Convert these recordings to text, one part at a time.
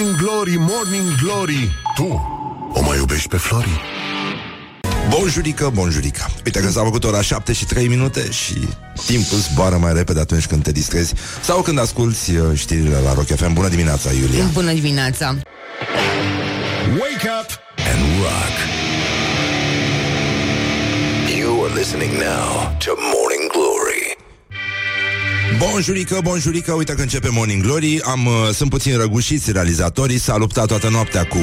Morning Glory, Morning Glory. Tu o mai iubești pe Flori? Bonjurică, bonjurică Uite că s-a făcut ora 7 și 3 minute Și timpul zboară mai repede atunci când te distrezi Sau când asculti uh, știrile la Rock FM Bună dimineața, Iulia. Bună dimineața! Wake up and rock. You are listening now to Morning Glory Bonjurică, bonjurică, uite că începe Morning Glory. Am, uh, Sunt puțin răgușiți realizatorii S-a luptat toată noaptea cu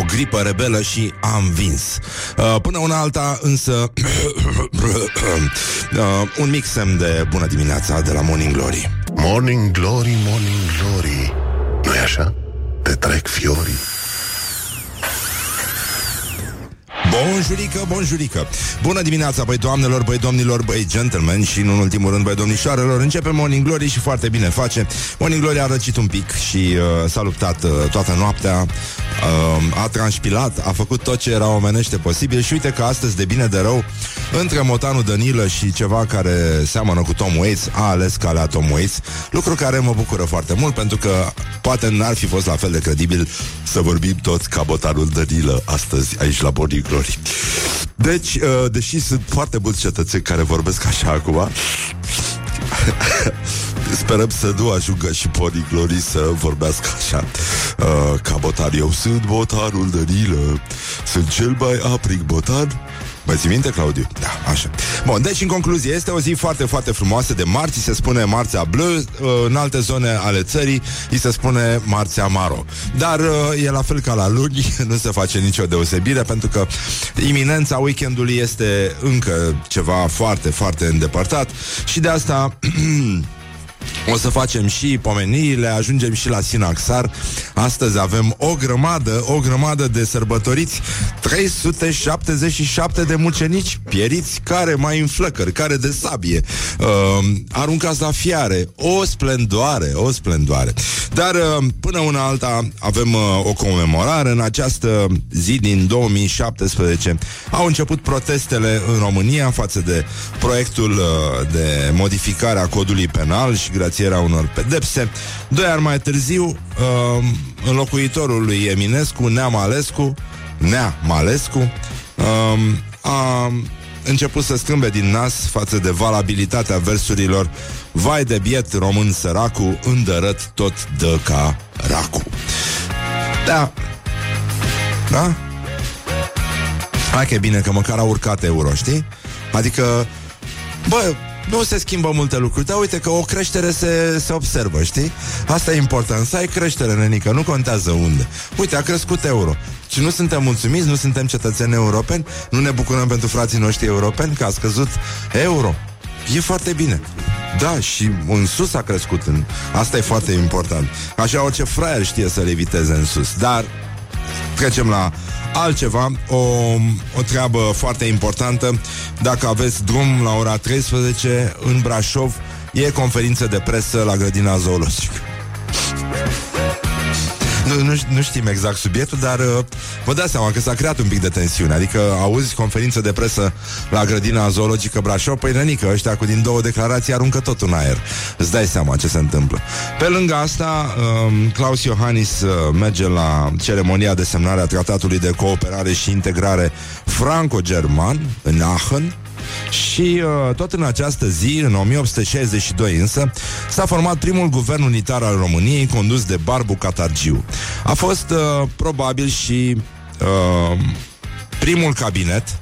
o gripă rebelă și am vins. Uh, Până una alta însă uh, Un mic semn de bună dimineața de la Morning Glory. Morning Glory, Morning Glory. Nu e așa? Te trec fiorii Bonjurică, bonjurică. Bună dimineața, băi doamnelor, băi domnilor, băi gentlemen Și în ultimul rând, băi domnișoarelor. Începe Morning Glory și foarte bine face. Morning Glory a răcit un pic și uh, s-a luptat uh, toată noaptea uh, A transpilat, a făcut tot ce era omenește posibil Și uite că astăzi, de bine de rău Între motanul Danilă și ceva care seamănă cu Tom Waits A ales calea Tom Waits Lucru care mă bucură foarte mult Pentru că poate n-ar fi fost la fel de credibil Să vorbim toți ca motanul Danilă Astăzi aici la Morning Glory deci, uh, deși sunt foarte mulți cetățeni care vorbesc așa acum, Sperăm să nu ajungă și Pony Glory să vorbească așa. Uh, Ca botan Eu sunt botanul Danilă. Sunt cel mai aprig botan Mai ții minte, Claudiu? Da, așa. Bun, deci în concluzie Este o zi foarte, foarte frumoasă de marți. Se spune Marțea Bleu uh, În alte zone ale țării Îi se spune Marțea Maro. Dar uh, e la fel ca la luni Nu se face nicio deosebire Pentru că iminența weekendului este încă ceva foarte, foarte îndepărtat. Și de asta O să facem și pomeniile, ajungem și la Sinaxar. Astăzi avem o grămadă, o grămadă de sărbătoriți, 377 de mucenici pieriți, care mai în flăcări, care de sabie, uh, aruncați la fiare, o splendoare, o splendoare. Dar uh, până una alta avem uh, o comemorare. În această zi din 2017 au început protestele în România față de proiectul uh, de modificare a codului penal și grațierea unor pedepse. Doi ani mai târziu, uh, înlocuitorul lui Eminescu, Nea Malescu, Nea Malescu, uh, a început să schimbe din nas față de valabilitatea versurilor Vai de biet român săracu, îndărăt tot dă ca racu. Da. Da? Hai că e bine că măcar a urcat euro, știi? Adică, bă, nu se schimbă multe lucruri, dar uite că o creștere se, se observă, știi? Asta e important, să ai creștere, nenică, nu contează unde. Uite, a crescut euro. Și nu suntem mulțumiți, nu suntem cetățeni europeni, nu ne bucurăm pentru frații noștri europeni că a scăzut euro. E foarte bine. Da, și în sus a crescut. În... Asta e foarte important. Așa orice fraier știe să le eviteze în sus. Dar trecem la altceva, o, o treabă foarte importantă. Dacă aveți drum la ora 13 în Brașov, e conferință de presă la grădina zoologică. Nu, nu, nu știm exact subiectul, dar uh, vă dați seama că s-a creat un pic de tensiune. Adică auzi conferință de presă la grădina zoologică Brașov, păi nănică, ăștia cu din două declarații aruncă tot în aer. Îți dai seama ce se întâmplă. Pe lângă asta, um, Claus Iohannis uh, merge la ceremonia de semnare a Tratatului de Cooperare și Integrare Franco-German în Aachen, și uh, tot în această zi, în 1862 însă, s-a format primul guvern unitar al României condus de Barbu Catargiu. A fost uh, probabil și uh, primul cabinet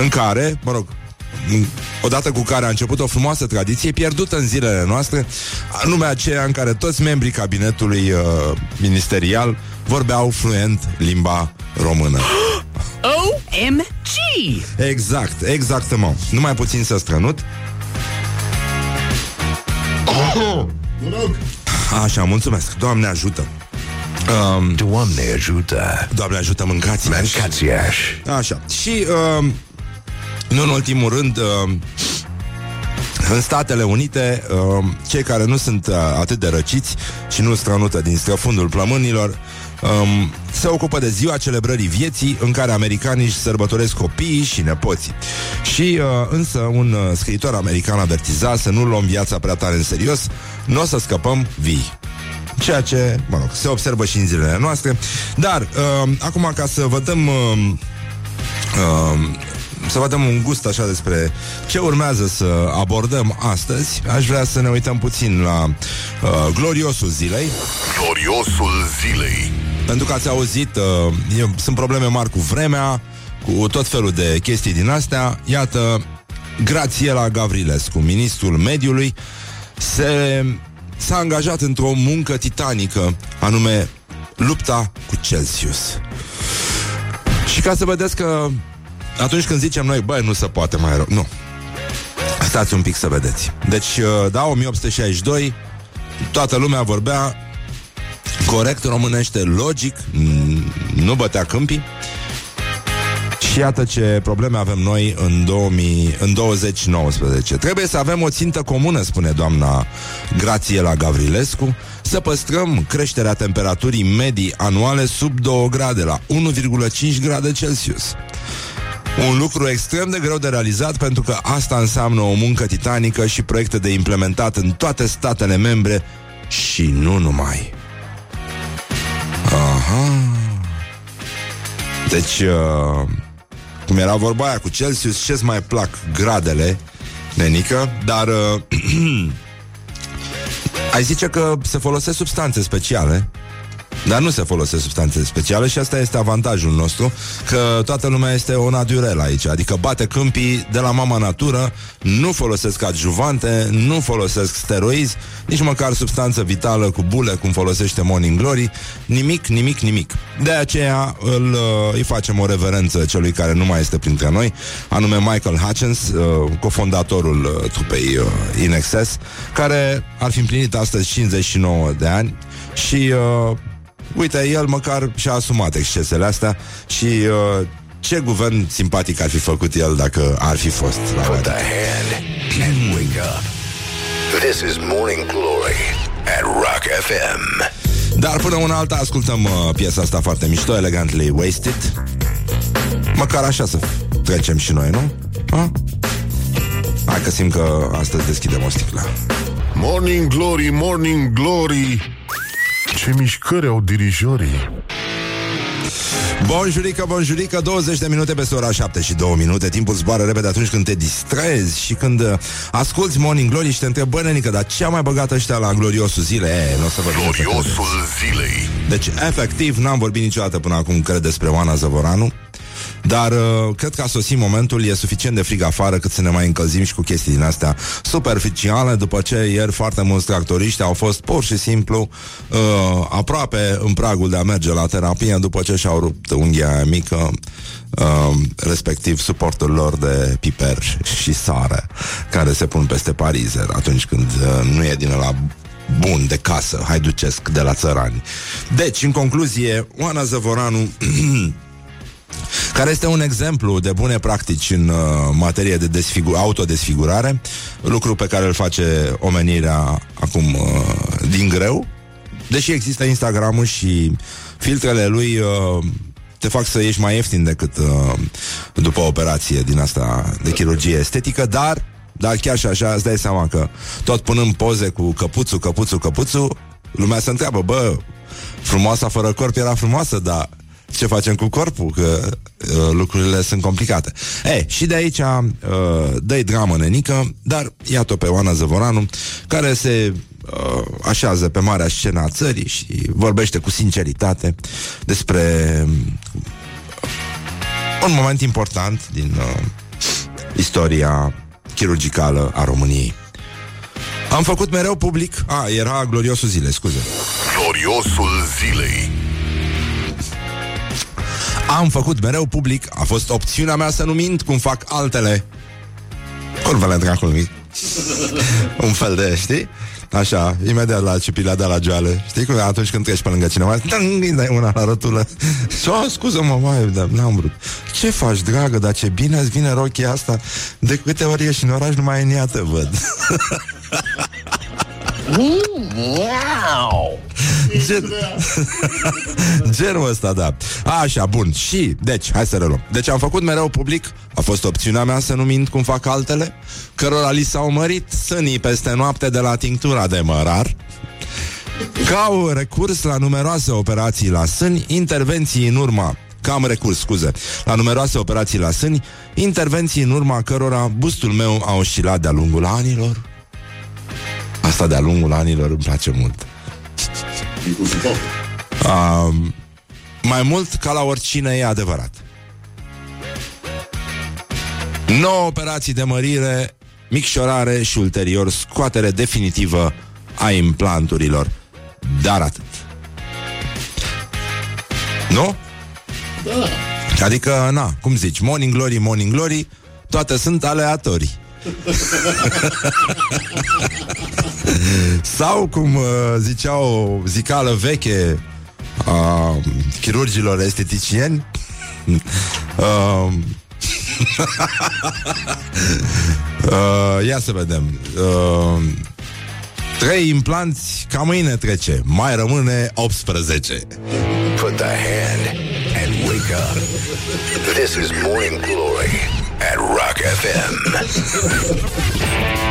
în care, mă rog, odată cu care a început o frumoasă tradiție pierdută în zilele noastre, anume aceea în care toți membrii cabinetului uh, ministerial vorbeau fluent limba română. OMG! Exact, exactement. Numai puțin să strănut. Așa, mulțumesc. Doamne ajută. Um, Doamne ajută Doamne ajută, mâncați Mâncați iași Așa. Și um, nu în ultimul rând um, în Statele Unite, um, cei care nu sunt uh, atât de răciți și nu strănută din străfundul plămânilor, um, se ocupă de ziua celebrării vieții în care americanii își sărbătoresc copiii și nepoții. Și uh, însă un uh, scriitor american avertiza să nu luăm viața prea tare în serios, nu o să scăpăm vii. Ceea ce, mă rog, se observă și în zilele noastre. Dar, uh, acum ca să vă dăm... Uh, uh, să vă dăm un gust așa despre ce urmează să abordăm astăzi, aș vrea să ne uităm puțin la uh, gloriosul zilei. Gloriosul zilei. Pentru că ați auzit, uh, e, sunt probleme mari cu vremea, cu tot felul de chestii din astea. Iată, Grațiela Gavrilescu, ministrul mediului, se, s-a angajat într-o muncă titanică, anume lupta cu Celsius. Și ca să vedeți că atunci când zicem noi, băi, nu se poate mai rău, nu. Stați un pic să vedeți. Deci, uh, da, 1862, toată lumea vorbea corect românește, logic, nu bătea câmpii. Și iată ce probleme avem noi în, 2000, în 2019. Trebuie să avem o țintă comună, spune doamna Grațiela Gavrilescu, să păstrăm creșterea temperaturii medii anuale sub 2 grade, la 1,5 grade Celsius. Un lucru extrem de greu de realizat pentru că asta înseamnă o muncă titanică și proiecte de implementat în toate statele membre și nu numai. Aha. Deci, uh, cum era vorba aia cu Celsius, ce-ți mai plac gradele, nenică, dar uh, ai zice că se folosesc substanțe speciale dar nu se folosesc substanțe speciale și asta este avantajul nostru, că toată lumea este o naturel aici, adică bate câmpii de la mama natură, nu folosesc adjuvante, nu folosesc steroizi, nici măcar substanță vitală cu bule, cum folosește Morning Glory, nimic, nimic, nimic. De aceea îl, uh, îi facem o reverență celui care nu mai este printre noi, anume Michael Hutchins, uh, cofondatorul uh, trupei In Excess, care ar fi împlinit astăzi 59 de ani și uh, Uite, el măcar și-a asumat excesele astea și uh, ce guvern simpatic ar fi făcut el dacă ar fi fost la Put the hand and wake up. This is Morning Glory at Rock FM. Dar până una alta ascultăm uh, piesa asta foarte mișto, Elegantly Wasted. Măcar așa să trecem și noi, nu? Ha? Hai că simt că astăzi deschidem o sticlă. Morning Glory, Morning Glory. Ce mișcări au dirijorii. Bonjurică, bonjurică, 20 de minute peste ora 7 și 2 minute Timpul zboară repede atunci când te distrezi Și când uh, asculti Morning Glory și te întrebi Bă, nenică, dar ce a mai băgat ăștia la gloriosul zilei? E, nu o să Gloriosul zilei Deci, efectiv, n-am vorbit niciodată până acum, cred, despre Oana Zăvoranu dar uh, cred că a sosit momentul, e suficient de frig afară cât să ne mai încălzim și cu chestii din astea superficiale, după ce ieri foarte mulți tractoriști au fost pur și simplu uh, aproape în pragul de a merge la terapie după ce și-au rupt unghia mică, uh, respectiv suportul lor de piper și sare, care se pun peste parizer atunci când uh, nu e din la bun de casă, hai ducesc de la țărani. Deci, în concluzie, Oana Zăvoranu care este un exemplu de bune practici în uh, materie de desfigu- autodesfigurare, lucru pe care îl face omenirea acum uh, din greu, deși există Instagramul și filtrele lui uh, te fac să ieși mai ieftin decât uh, după operație din asta de chirurgie estetică, dar dar chiar și așa îți dai seama că tot punând poze cu căpuțul, căpuțul, căpuțul, lumea se întreabă, bă, frumoasa fără corp era frumoasă, dar ce facem cu corpul, că uh, lucrurile sunt complicate. E, și de aici uh, dă dramă nenică, dar iată pe Oana Zăvoranu, care se uh, așează pe marea scenă a țării și vorbește cu sinceritate despre uh, un moment important din uh, istoria chirurgicală a României. Am făcut mereu public... A, era gloriosul zilei, scuze. Gloriosul zilei. Am făcut mereu public, a fost opțiunea mea să nu mint cum fac altele. Curvele dracului. Un fel de, știi? Așa, imediat la cipilea de la joale. Știi cum atunci când treci pe lângă cineva Îi dai una la rotulă. Și o, scuză-mă, mai, dar n-am vrut. Ce faci, dragă, dar ce bine îți vine rochia asta? De câte ori ești în oraș, numai în ea te văd Gen... Genul ăsta, da. Așa, bun, și, deci, hai să reluăm. Deci am făcut mereu public. A fost opțiunea mea să nu mint cum fac altele Cărora li s-au mărit sânii peste noapte De la tinctura de mărar. Că au recurs la numeroase operații la sâni, intervenții în urma că am recurs, scuze, la numeroase operații la sâni, intervenții în urma cărora bustul meu a oscilat de-a lungul anilor. Asta de-a lungul anilor îmi place mult. Uh, mai mult ca la oricine e adevărat. 9 operații de mărire, micșorare și ulterior scoatere definitivă a implanturilor. Dar atât. Nu? Da. Adică, na, cum zici, morning glory, morning glory, toate sunt aleatorii. Sau, cum uh, zicea o zicală veche a chirurgilor esteticieni, uh, uh, ia să vedem. Uh, trei implanți, ca mâine trece. Mai rămâne 18. Put the hand and wake up. This is Morning Glory at Rock FM.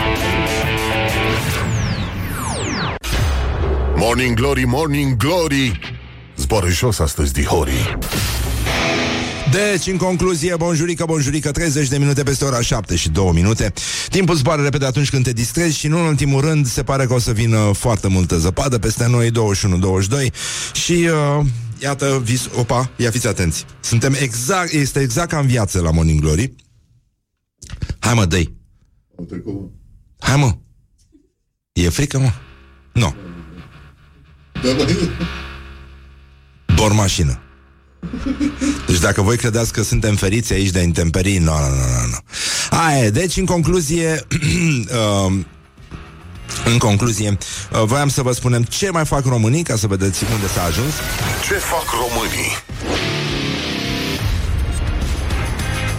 Morning Glory, Morning Glory. Zboară jos astăzi, dihorii Deci, în concluzie, bonjurică, bonjurică 30 de minute peste ora 7 și 2 minute. Timpul zboară repede atunci când te distrezi Și nu în ultimul rând, se pare că o să vină foarte multă zăpadă Peste noi 21-22 Și... Uh, Iată, vis, opa, ia fiți atenți. Suntem exact, este exact ca în viață la Morning Glory. Hai mă, dă Hai mă. E frică, mă? Nu. no. Dor mașină deci dacă voi credeți că suntem feriți aici de intemperii, nu, nu, nu, nu. Aia, deci în concluzie, uh, în concluzie, uh, voiam să vă spunem ce mai fac românii, ca să vedeți unde s-a ajuns. Ce fac românii?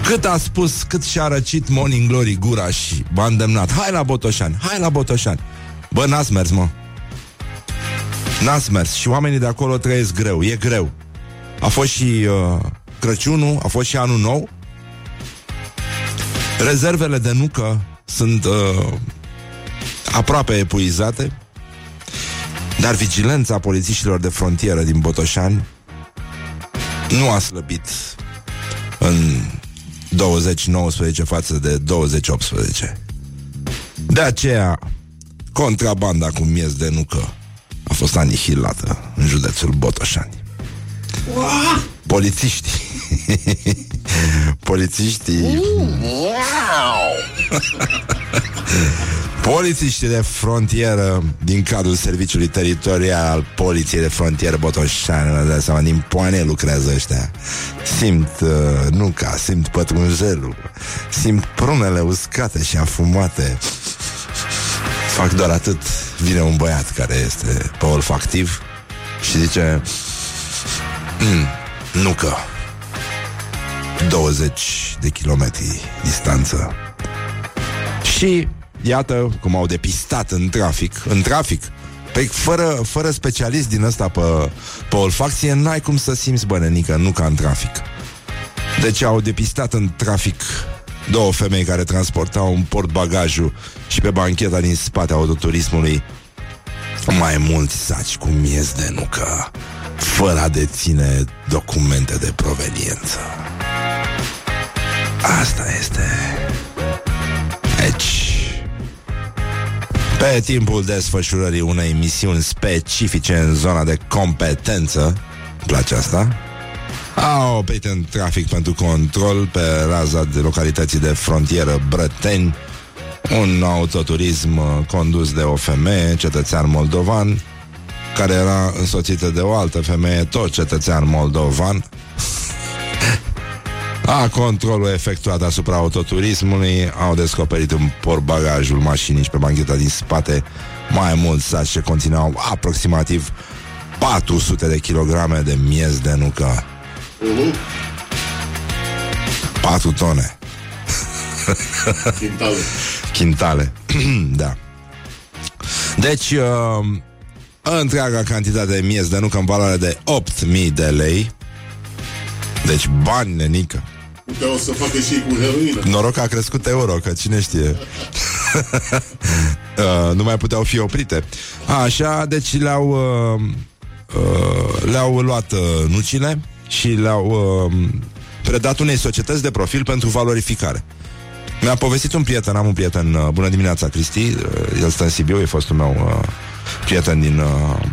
Cât a spus, cât și-a răcit Morning Glory gura și m-a îndemnat. Hai la Botoșani, hai la Botoșani. Bă, n-ați mers, mă. N-ați mers și oamenii de acolo trăiesc greu, e greu. A fost și uh, Crăciunul, a fost și anul nou. Rezervele de nucă sunt uh, aproape epuizate, dar vigilența polițiștilor de frontieră din Botoșani nu a slăbit în 2019 față de 2018. De aceea, contrabanda cu miez de nucă a fost anihilată în județul Botoșani. Polițiștii Polițiștii Polițiștii de frontieră din cadrul serviciului teritorial al Poliției de frontieră Botoșani, vă seama, din poane lucrează ăștia. Simt uh, nuca, simt pătrunjelul, simt prunele uscate și afumate. Fac doar atât. Vine un băiat care este pe olfactiv și zice mm, Nucă 20 de kilometri distanță. Și iată cum au depistat în trafic În trafic. Păi fără, fără specialist din ăsta pe, pe olfacție N-ai cum să simți bănenică, nu ca în trafic. Deci au depistat în trafic Două femei care transportau un port bagajul Și pe bancheta din spate autoturismului. Mai mulți saci cu miez de nucă Fără a deține documente de proveniență. Asta este. Deci pe timpul desfășurării unei misiuni specifice în zona de competență, îmi place asta, a oprit în trafic pentru control pe raza de localității de frontieră Brăteni un autoturism uh, condus de o femeie, cetățean moldovan, care era însoțită de o altă femeie, tot cetățean moldovan. A controlul efectuat asupra autoturismului au descoperit în portbagajul mașinii și pe bancheta din spate mai mulți saci ce conțineau aproximativ 400 de kilograme de miez de nucă. 4 tone. Chintale. Chintale. da. Deci, uh, întreaga cantitate de miez de nucă în valoare de 8.000 de lei. Deci bani, nenică. Uite, o să facă și cu heroină. Noroc că a crescut euro, că cine știe. uh, nu mai puteau fi oprite. Așa, deci le-au uh, uh, le-au luat uh, nucile și le-au uh, predat unei societăți de profil pentru valorificare. Mi-a povestit un prieten, am un prieten, uh, bună dimineața, Cristi, uh, el stă în Sibiu, e fostul meu uh, prieten din uh,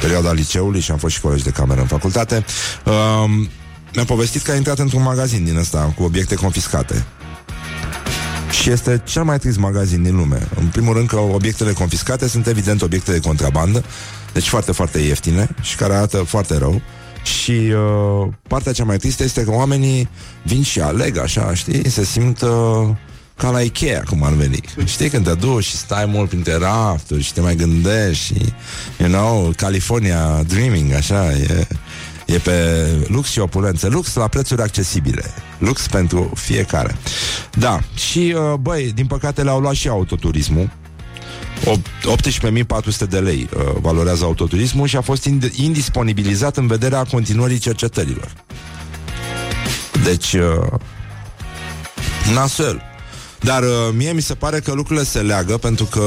perioada liceului și am fost și colegi de cameră în facultate. Uh, mi-a povestit că a intrat într-un magazin din ăsta cu obiecte confiscate. Și este cel mai trist magazin din lume. În primul rând că obiectele confiscate sunt evident obiecte de contrabandă, deci foarte, foarte ieftine și care arată foarte rău. Și uh, partea cea mai tristă este că oamenii vin și aleg așa, știi? Se simt uh, ca la Ikea, cum ar veni. Știi, când te duci și stai mult printre rafturi și te mai gândești și, you know, California Dreaming, așa, e, e pe lux și opulență. Lux la prețuri accesibile. Lux pentru fiecare. Da, și, uh, băi, din păcate le-au luat și autoturismul. O- 18.400 de lei uh, valorează autoturismul și a fost ind- indisponibilizat în vederea continuării cercetărilor. Deci, uh, nasel. Dar uh, mie mi se pare că lucrurile se leagă pentru că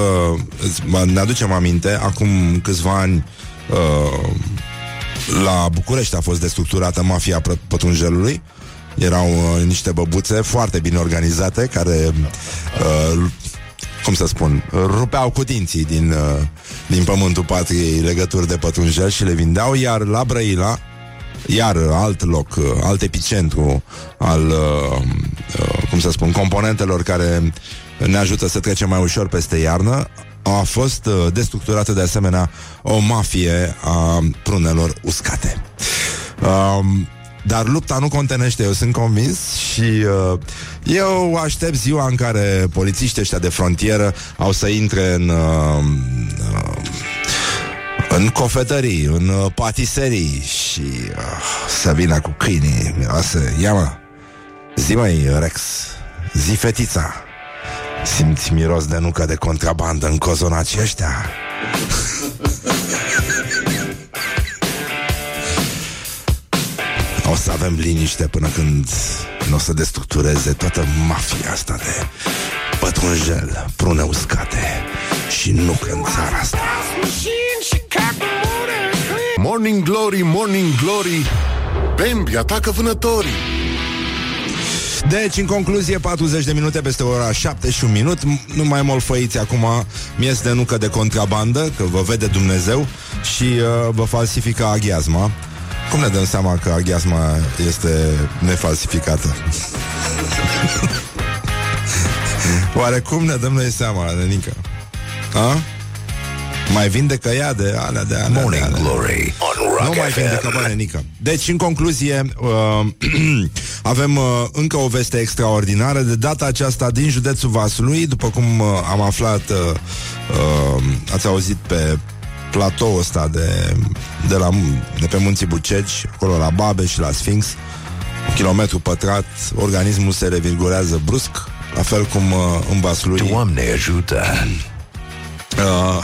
îți- mă- ne aducem aminte, acum câțiva ani uh, la București a fost destructurată mafia pră- pătrunjelului. Erau uh, niște băbuțe foarte bine organizate care uh, cum să spun, rupeau cu dinții din, uh, din pământul patriei legături de pătrunjel și le vindeau, iar la Brăila, iar alt loc, uh, alt epicentru al, uh, uh, cum să spun, componentelor care ne ajută să trecem mai ușor peste iarnă, a fost uh, destructurată de asemenea o mafie a prunelor uscate. Um, dar lupta nu contenește, eu sunt convins și uh, eu aștept ziua în care polițiștii ăștia de frontieră au să intre în uh, uh, în cofetării, în uh, patiserii și uh, să vină cu câinii, miroase, ia mă, zi măi, Rex, zi fetița, simți miros de nucă de contrabandă în cozonacii ăștia? O să avem liniște până când nu o să destructureze toată mafia asta de pătrunjel, prune uscate și nucă în țara asta. Morning Glory, Morning Glory. Bambi atacă vânătorii. Deci, în concluzie, 40 de minute peste ora 7 și un minut. Nu mai molfăiți acum. Miez de nucă de contrabandă Că vă vede Dumnezeu Și uh, vă falsifică aghiazma Cum ne dăm seama că aghiazma este nefalsificată? Oare cum ne dăm noi seama, Nenica? A? Mai vindecă ea de alea, de alea, de Morning alea. Glory on Nu Rock mai vindecă FM. bani, Nica. Deci, în concluzie, uh, avem uh, încă o veste extraordinară, de data aceasta din județul Vaslui, după cum uh, am aflat, uh, uh, ați auzit pe platoul ăsta de, de, la, de pe munții Bucegi, acolo la Babe și la Sphinx, un kilometru pătrat, organismul se revirgulează brusc, la fel cum uh, în Vaslui. Doamne ajută! Uh,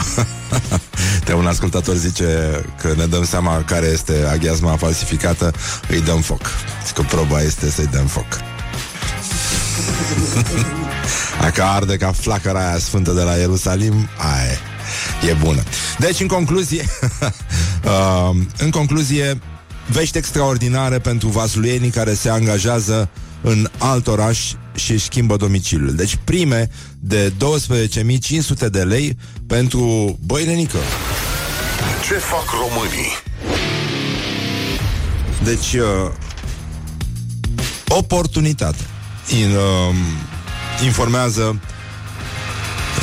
de un ascultător zice că ne dăm seama care este aghiazma falsificată, îi dăm foc. Zic că proba este să-i dăm foc. Dacă arde ca flacăra aia sfântă de la Ierusalim, aia e, e bună. Deci, în concluzie, uh, în concluzie, vești extraordinare pentru vasluienii care se angajează în alt oraș și își schimbă domiciliul. Deci prime de 12.500 de lei pentru băilenică. Ce fac românii? Deci, uh, oportunitate. In, uh, informează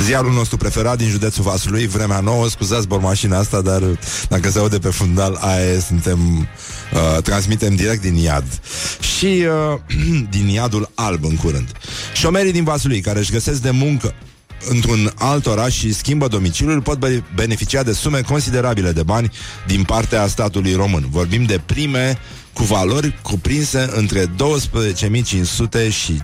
ziarul nostru preferat din județul Vaslui, Vremea Nouă, scuzați bormașina asta, dar dacă se aude pe fundal, aia e, suntem, uh, transmitem direct din iad. Și uh, din iadul alb în curând. Șomerii din Vaslui, care își găsesc de muncă într-un alt oraș și schimbă domiciliul, pot be- beneficia de sume considerabile de bani din partea statului român. Vorbim de prime cu valori cuprinse între 12.500 și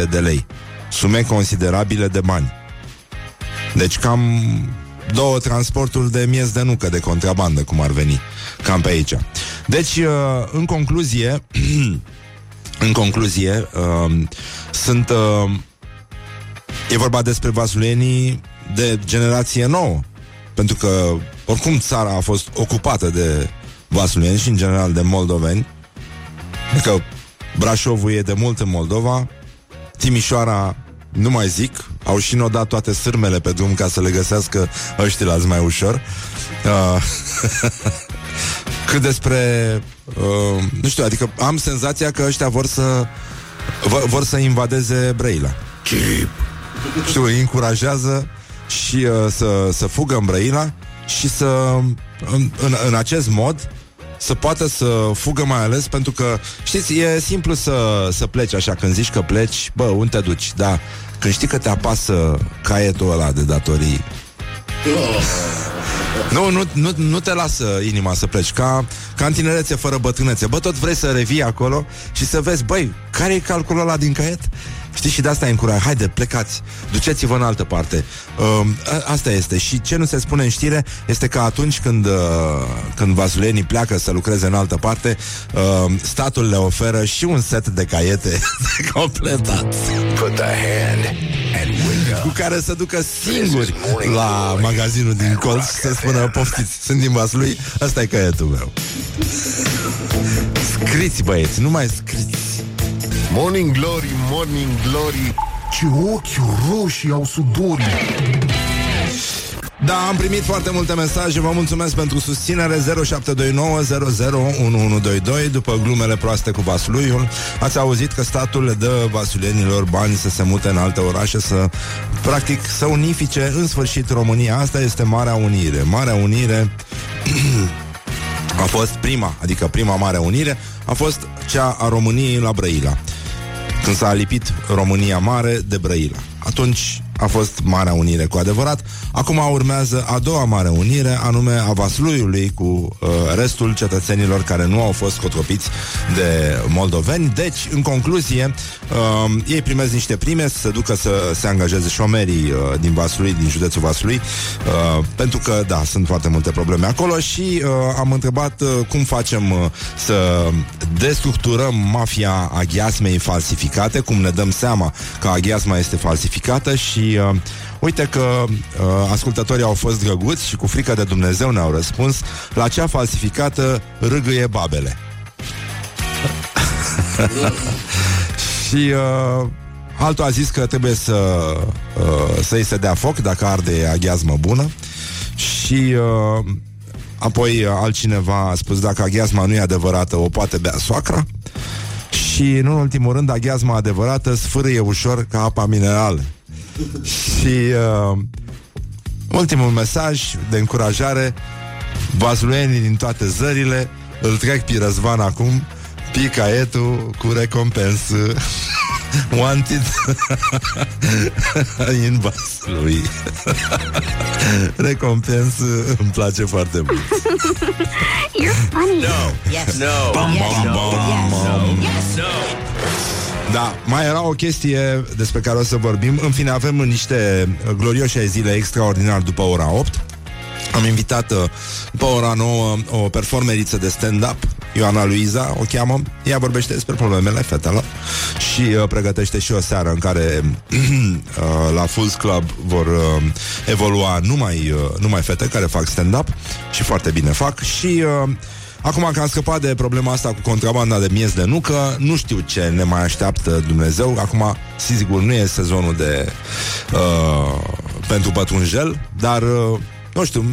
15.500 de lei. Sume considerabile de bani. Deci cam două transporturi de miez de nucă de contrabandă, cum ar veni. Cam pe aici. Deci, uh, în concluzie, în concluzie, uh, sunt uh, E vorba despre vasulienii de generație nouă. Pentru că, oricum, țara a fost ocupată de vasulieni și, în general, de moldoveni. Adică Brașovul e de mult în Moldova, Timișoara nu mai zic, au și nodat toate sârmele pe drum ca să le găsească ăștia mai ușor. Uh, cât despre, uh, nu știu, adică am senzația că ăștia vor să vor, vor să invadeze Brăila. Chip. Știu, îi încurajează și uh, să, să fugă în Brăila și să, în, în, în acest mod, să poată să fugă mai ales pentru că, știți, e simplu să, să pleci așa, când zici că pleci, bă, unde te duci? Da, când știi că te apasă caietul ăla de datorii, nu, nu, nu, nu te lasă inima să pleci. Ca, ca în tinerețe fără bătrânețe. Bă, tot vrei să revii acolo Și să vezi, băi, care e calculul ăla din caiet? Știți, și de asta e încuraj. Haide, plecați, duceți-vă în altă parte. Uh, asta este. Și ce nu se spune în știre este că atunci când, uh, când vasulenii pleacă să lucreze în altă parte, uh, statul le oferă și un set de caiete completat. Put the hand and wake cu up. care să ducă singuri la magazinul din colț și să spună poftiți, sunt din Vaslui, ăsta e caietul meu. Scriți, băieți, nu mai scriți. Morning Glory, Morning Glory. Ce ochi roșii au sudorii. Da, am primit foarte multe mesaje. Vă mulțumesc pentru susținere. 0729 001122 După glumele proaste cu Vasluiul. Ați auzit că statul le dă vasulienilor bani Să se mute în alte orașe Să, practic, să unifice în sfârșit România. Asta este Marea Unire. Marea Unire a fost prima, adică prima mare unire, a fost cea a României la Brăila. Când s-a lipit România mare de Brăila. Atunci a fost Marea Unire cu adevărat. Acum urmează a doua Mare Unire, anume a Vasluiului cu uh, restul cetățenilor care nu au fost cotropiți de moldoveni. Deci, în concluzie, uh, ei primesc niște prime să se ducă să se angajeze șomerii uh, din Vaslui, din județul Vaslui, uh, pentru că, da, sunt foarte multe probleme acolo și uh, am întrebat uh, cum facem uh, să destructurăm mafia aghiasmei falsificate, cum ne dăm seama că aghiasma este falsificată și uh, uite că uh, ascultătorii au fost drăguți și cu frică de Dumnezeu ne-au răspuns la cea falsificată râgâie babele. și uh, altul a zis că trebuie să uh, să-i se dea foc dacă arde aghiazmă bună. Și uh, apoi uh, altcineva a spus dacă aghiazma nu e adevărată o poate bea soacra. Și în ultimul rând aghiazma adevărată sfârâie ușor ca apa minerală și uh, ultimul mesaj de încurajare Vazluenii din toate zările Îl trec pe Răzvan acum Pe caietul cu recompensă Wanted In Vaslui Recompensă Îmi place foarte mult You're funny. Yes. No. Bam, Yes. bam, No. bam, Yes. bam. Yes. No. Da, mai era o chestie despre care o să vorbim. În fine, avem niște glorioase zile extraordinar după ora 8. Am invitat uh, după ora 9 o performeriță de stand-up, Ioana Luiza, o cheamă. Ea vorbește despre problemele fetelor și uh, pregătește și o seară în care uh, la Fools Club vor uh, evolua numai, uh, numai fete care fac stand-up și foarte bine fac și... Uh, Acum că am scăpat de problema asta cu contrabanda de miez de nucă, nu știu ce ne mai așteaptă Dumnezeu. Acum, sigur, nu e sezonul de uh, pentru pătrunjel, dar uh, nu știu,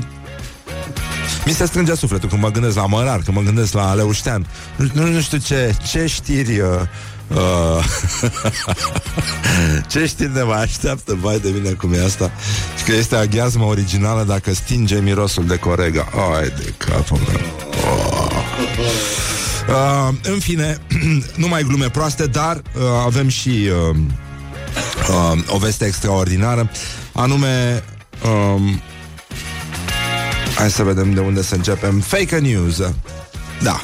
mi se strânge sufletul când mă gândesc la Mărar, când mă gândesc la Leuștean. Nu, nu, nu știu ce, ce știri... Uh, uh, ce știri ne mai așteaptă, vai de mine cum e asta Și că este aghiazma originală dacă stinge mirosul de corega Ai de capul meu oh. Uh, În fine, numai glume proaste Dar uh, avem și uh, uh, o veste extraordinară Anume um, Hai să vedem de unde să începem Fake news Da,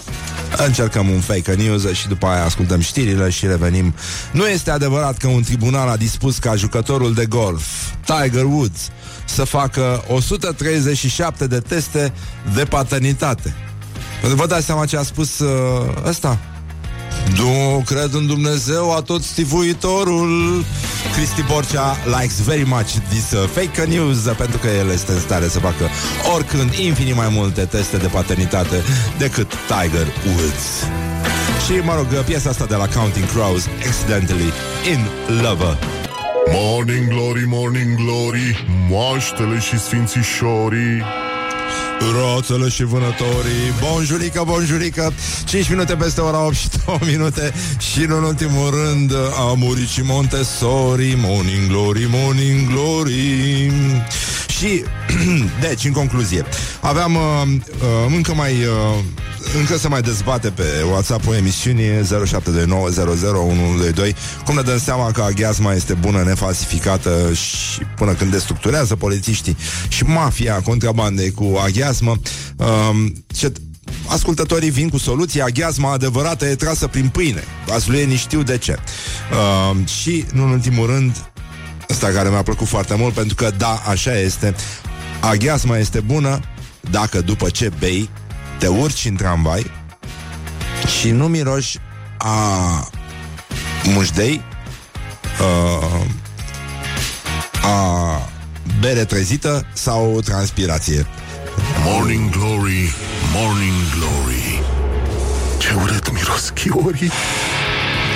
Încercăm un fake news și după aia ascultăm știrile și revenim. Nu este adevărat că un tribunal a dispus ca jucătorul de golf, Tiger Woods, să facă 137 de teste de paternitate. Vă dați seama ce a spus uh, ăsta? Nu cred în Dumnezeu, a tot stivuitorul Cristi Borcea likes very much this uh, fake news uh, pentru că el este în stare să facă oricând infinit mai multe teste de paternitate decât Tiger Woods. Și, mă rog, piesa asta de la Counting Crows, Accidentally in Lover. Morning glory, morning glory Moaștele și sfințișorii Roțele și vânătorii. Bonjurică, bonjurică. 5 minute peste ora 8 și 2 minute Și în ultimul rând A murit și Montessori. Morning glory, morning glory. Și Deci, în concluzie Aveam uh, uh, încă mai uh, încă se mai dezbate pe WhatsApp-ul emisiunii 0729001122 cum ne dăm seama că aghiazma este bună, nefalsificată și până când destructurează polițiștii și mafia contrabandei cu aghiazmă. Um, ce ascultătorii vin cu soluții, aghiazma adevărată e trasă prin pâine. Vazulienii știu de ce. Uh, și, nu în ultimul rând, ăsta care mi-a plăcut foarte mult, pentru că, da, așa este, aghiazma este bună dacă după ce bei, te urci în tramvai și nu miroși a mușdei, uh, a bere trezită sau transpirație. Morning glory, morning glory Ce urât miros chiorii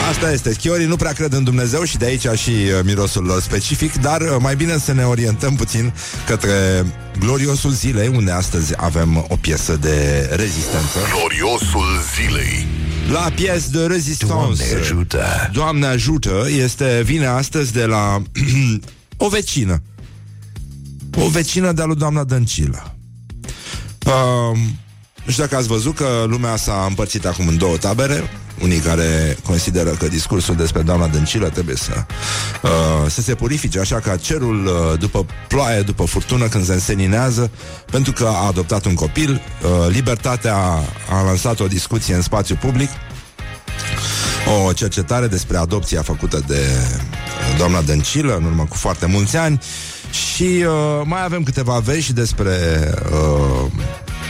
Asta este. Schiorii nu prea cred în Dumnezeu și de aici și uh, mirosul lor specific, dar uh, mai bine să ne orientăm puțin către gloriosul zilei, unde astăzi avem o piesă de rezistență. Gloriosul zilei La piesă de rezistență. Doamne ajută. Doamne ajută este, vine astăzi de la o vecină. O vecină de-a lui doamna Dăncilă. Uh, nu știu dacă ați văzut că lumea s-a împărțit acum în două tabere unii care consideră că discursul despre doamna Dăncilă trebuie să, uh, să se purifice, așa ca cerul uh, după ploaie, după furtună, când se înseninează, pentru că a adoptat un copil. Uh, Libertatea a lansat o discuție în spațiu public, o cercetare despre adopția făcută de uh, doamna Dăncilă în urmă cu foarte mulți ani și uh, mai avem câteva vești despre uh,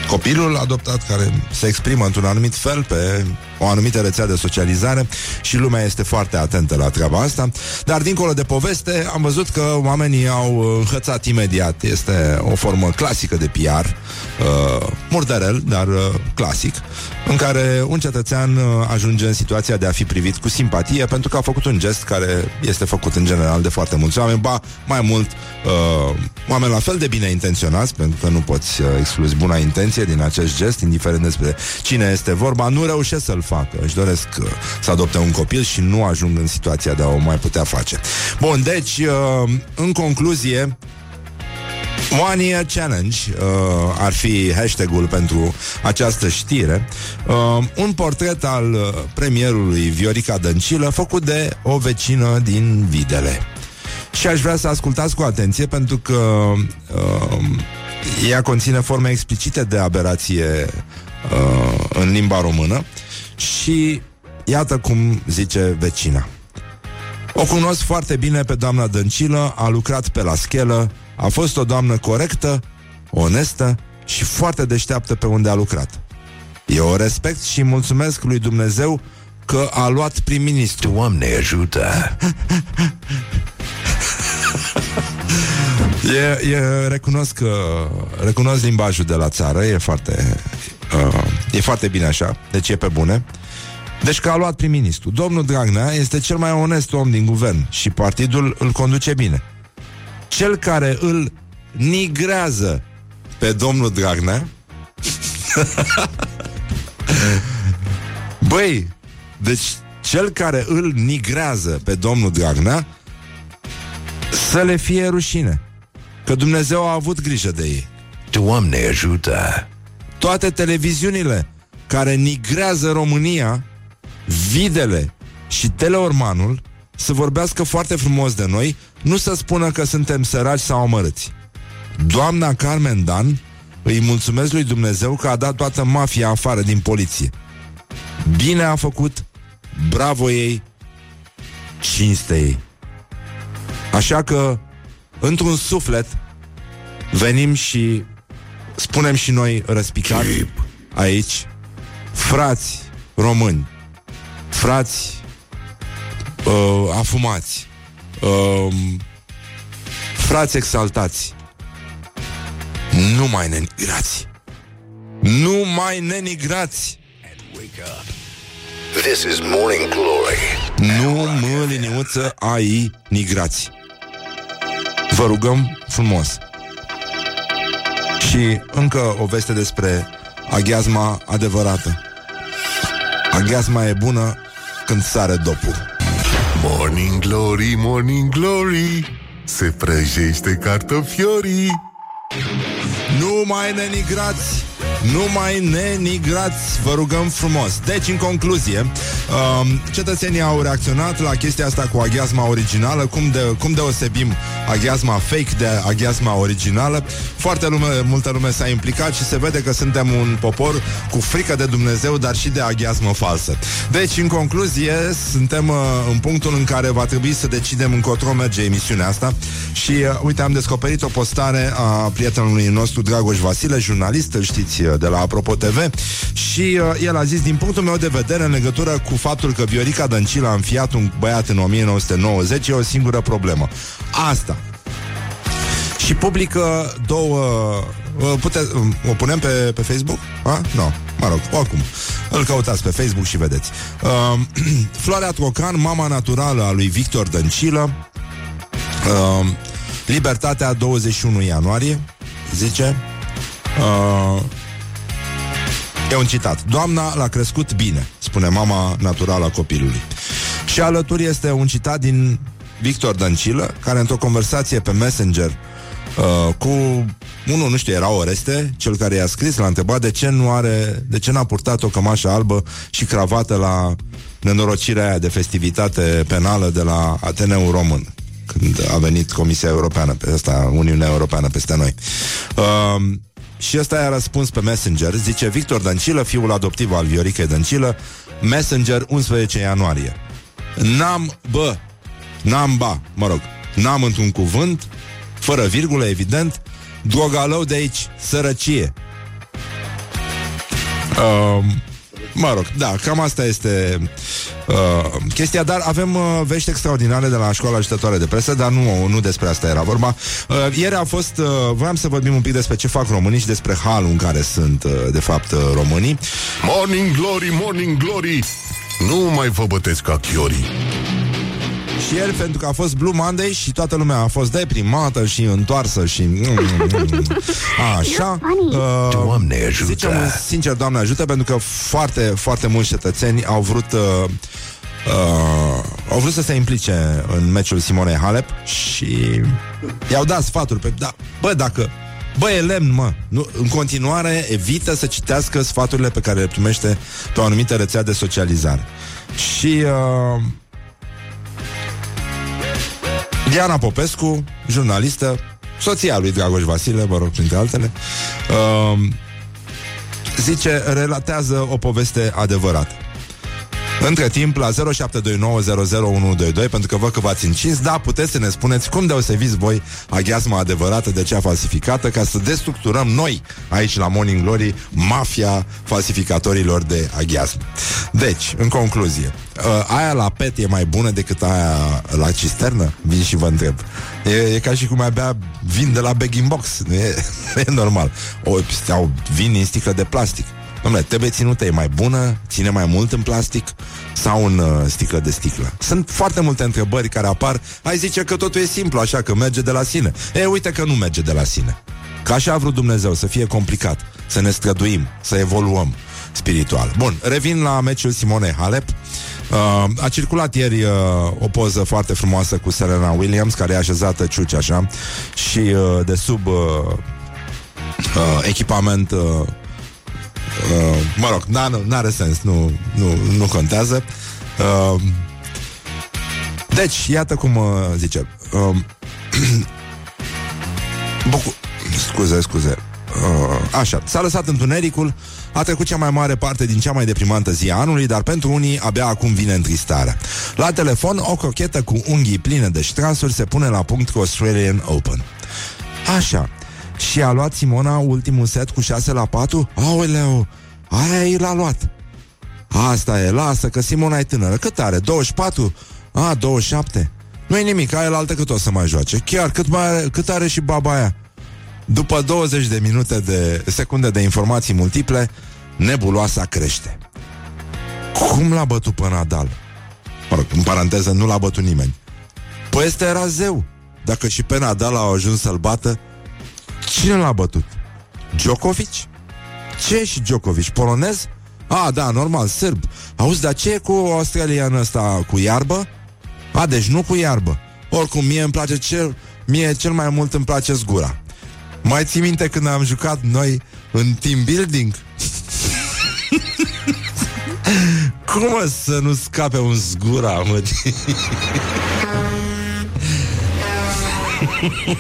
copilul adoptat care se exprimă într-un anumit fel pe o anumită rețea de socializare și lumea este foarte atentă la treaba asta. Dar dincolo de poveste, am văzut că oamenii au înhățat imediat. Este o formă clasică de PR, uh, murdărel, dar uh, clasic, în care un cetățean uh, ajunge în situația de a fi privit cu simpatie pentru că a făcut un gest care este făcut în general de foarte mulți oameni, ba mai mult uh, oameni la fel de bine intenționați, pentru că nu poți uh, excluzi buna intenție din acest gest, indiferent despre cine este vorba, nu reușesc să-l facă. Își doresc uh, să adopte un copil și nu ajung în situația de a o mai putea face. Bun, deci, uh, în concluzie, One Year Challenge uh, ar fi hashtagul pentru această știre. Uh, un portret al uh, premierului Viorica Dăncilă făcut de o vecină din Videle. Și aș vrea să ascultați cu atenție pentru că uh, ea conține forme explicite de aberație uh, în limba română și iată cum zice vecina. O cunosc foarte bine pe doamna Dăncilă, a lucrat pe la schelă, a fost o doamnă corectă, onestă și foarte deșteaptă pe unde a lucrat. Eu o respect și mulțumesc lui Dumnezeu că a luat prim-ministru. Doamne ajută. E, e, recunosc că recunosc limbajul de la țară, e foarte uh, e foarte bine așa, deci e pe bune. Deci că a luat prim-ministru. Domnul Dragnea este cel mai onest om din guvern și partidul îl conduce bine. Cel care îl nigrează pe domnul Dragnea Băi, deci cel care îl nigrează pe domnul Dragnea să le fie rușine. Că Dumnezeu a avut grijă de ei. Doamne ajută. Toate televiziunile care nigrează România, Videle și Teleormanul, să vorbească foarte frumos de noi, nu să spună că suntem săraci sau amărâți. Doamna Carmen Dan îi mulțumesc lui Dumnezeu că a dat toată mafia afară din poliție. Bine a făcut, bravo ei, cinste ei. Așa că, într-un suflet, venim și spunem și noi răspicat aici, frați români, frați uh, afumați, uh, Frați exaltați Nu mai nenigrați. Nu mai nenigrați. Wake up. This is Morning Glory. Nu mă liniuță ai nigrați. Vă rugăm frumos Și încă o veste despre Aghiazma adevărată. Aghiazma e bună când sare dopul. Morning Glory, Morning Glory Se prăjește cartofiorii. Nu mai nenigrați nu mai nenigrați, vă rugăm frumos. Deci, în concluzie, um, cetățenii au reacționat la chestia asta cu aghiazma originală, cum, de, cum deosebim aghiazma fake de aghiazma originală. Foarte lume, multă lume s-a implicat și se vede că suntem un popor cu frică de Dumnezeu, dar și de aghiazmă falsă. Deci, în concluzie, suntem uh, în punctul în care va trebui să decidem încotro merge emisiunea asta și, uh, uite, am descoperit o postare a prietenului nostru Dragoș Vasile, jurnalist, îl știți, uh, de la Apropo TV și uh, el a zis, din punctul meu de vedere, în legătură cu faptul că Viorica Dăncilă a înfiat un băiat în 1990, e o singură problemă. Asta. Și publică două... Uh, pute, uh, o punem pe, pe Facebook? A? Nu. No. Mă rog, oricum. Îl căutați pe Facebook și vedeți. Uh, Floarea Trocan, mama naturală a lui Victor Dăncilă. Uh, Libertatea 21 ianuarie, zice. Uh, E un citat. Doamna l-a crescut bine, spune mama naturală a copilului. Și alături este un citat din Victor Dăncilă, care într-o conversație pe Messenger uh, cu unul, nu știu, era Oreste, cel care i-a scris, l-a întrebat de ce nu are, de ce n-a purtat o cămașă albă și cravată la nenorocirea aia de festivitate penală de la Ateneul Român când a venit Comisia Europeană pe asta, Uniunea Europeană peste noi. Uh, și ăsta i-a răspuns pe Messenger Zice Victor Dăncilă, fiul adoptiv al Vioricei Dăncilă Messenger 11 ianuarie. N-am, bă N-am, ba, mă rog N-am într-un cuvânt Fără virgulă, evident Drogalău de aici, sărăcie. Um, Mă rog, da, cam asta este uh, chestia, dar avem uh, vești extraordinare de la școala ajutătoare de presă, dar nu, nu despre asta era vorba. Uh, ieri a fost, uh, voiam să vorbim un pic despre ce fac românii și despre halul în care sunt, uh, de fapt, uh, românii. Morning Glory, Morning Glory Nu mai vă bătesc ca chiorii și ieri, pentru că a fost Blue Monday și toată lumea a fost deprimată și întoarsă și... mm, Așa. Uh, Doamne ajută. Zicem sincer, Doamne ajută, pentru că foarte, foarte mulți cetățeni au vrut... Uh, Uh, au vrut să se implice în meciul Simonei Halep și i-au dat sfaturi pe, da, bă, dacă Bă, e lemn, mă. Nu, în continuare, evită să citească sfaturile pe care le primește pe o anumită rețea de socializare. Și uh, Diana Popescu, jurnalistă, soția lui Dragoș Vasile, vă rog, printre altele, uh, zice, relatează o poveste adevărată. Între timp, la 0729001122, pentru că văd că v-ați încins, da, puteți să ne spuneți cum deosebiți voi aghiazma adevărată de cea falsificată, ca să destructurăm noi, aici la Morning Glory, mafia falsificatorilor de aghiazm. Deci, în concluzie, uh, aia la pet e mai bună decât aia la cisternă? Vin și vă întreb. E, e ca și cum ai bea vin de la bag box. Nu e, nu e normal. O, sau vin în sticlă de plastic. Dom'le, trebuie ținută, e mai bună, ține mai mult în plastic sau în uh, sticlă de sticlă? Sunt foarte multe întrebări care apar. Ai zice că totul e simplu, așa că merge de la sine. E, uite că nu merge de la sine. Că așa a vrut Dumnezeu, să fie complicat, să ne străduim, să evoluăm spiritual. Bun, revin la meciul Simone Halep. Uh, a circulat ieri uh, o poză foarte frumoasă cu Serena Williams, care e așezată ciuci așa, și uh, de sub uh, uh, echipament uh, Uh, mă rog, n are sens, nu, nu, nu contează. Uh, deci, iată cum uh, zice. Uh, bucu- scuze, scuze. Uh, așa, s-a lăsat întunericul, a trecut cea mai mare parte din cea mai deprimantă zi a anului, dar pentru unii abia acum vine întristarea. La telefon, o crochetă cu unghii pline de ștrasuri se pune la punct cu Australian Open. Așa, și a luat Simona ultimul set cu 6 la 4? Aoleu, aia i l-a luat. Asta e, lasă că Simona e tânără. Cât are? 24? A, 27? Nu-i nimic, aia la altă cât o să mai joace. Chiar, cât, mai are, cât are și baba aia. După 20 de minute de secunde de informații multiple, nebuloasa crește. Cum l-a bătut pe Nadal? Mă rog, în paranteză, nu l-a bătut nimeni. Păi este era zeu. Dacă și pe Nadal au ajuns să-l bată, cine l-a bătut? Djokovic? Ce e și Djokovic? Polonez? A, da, normal, sârb. Auzi, dar ce e cu australian ăsta cu iarbă? A, deci nu cu iarbă. Oricum, mie îmi place cel, mie cel mai mult îmi place zgura. Mai ții minte când am jucat noi în team building? Cum mă, să nu scape un zgura, mă?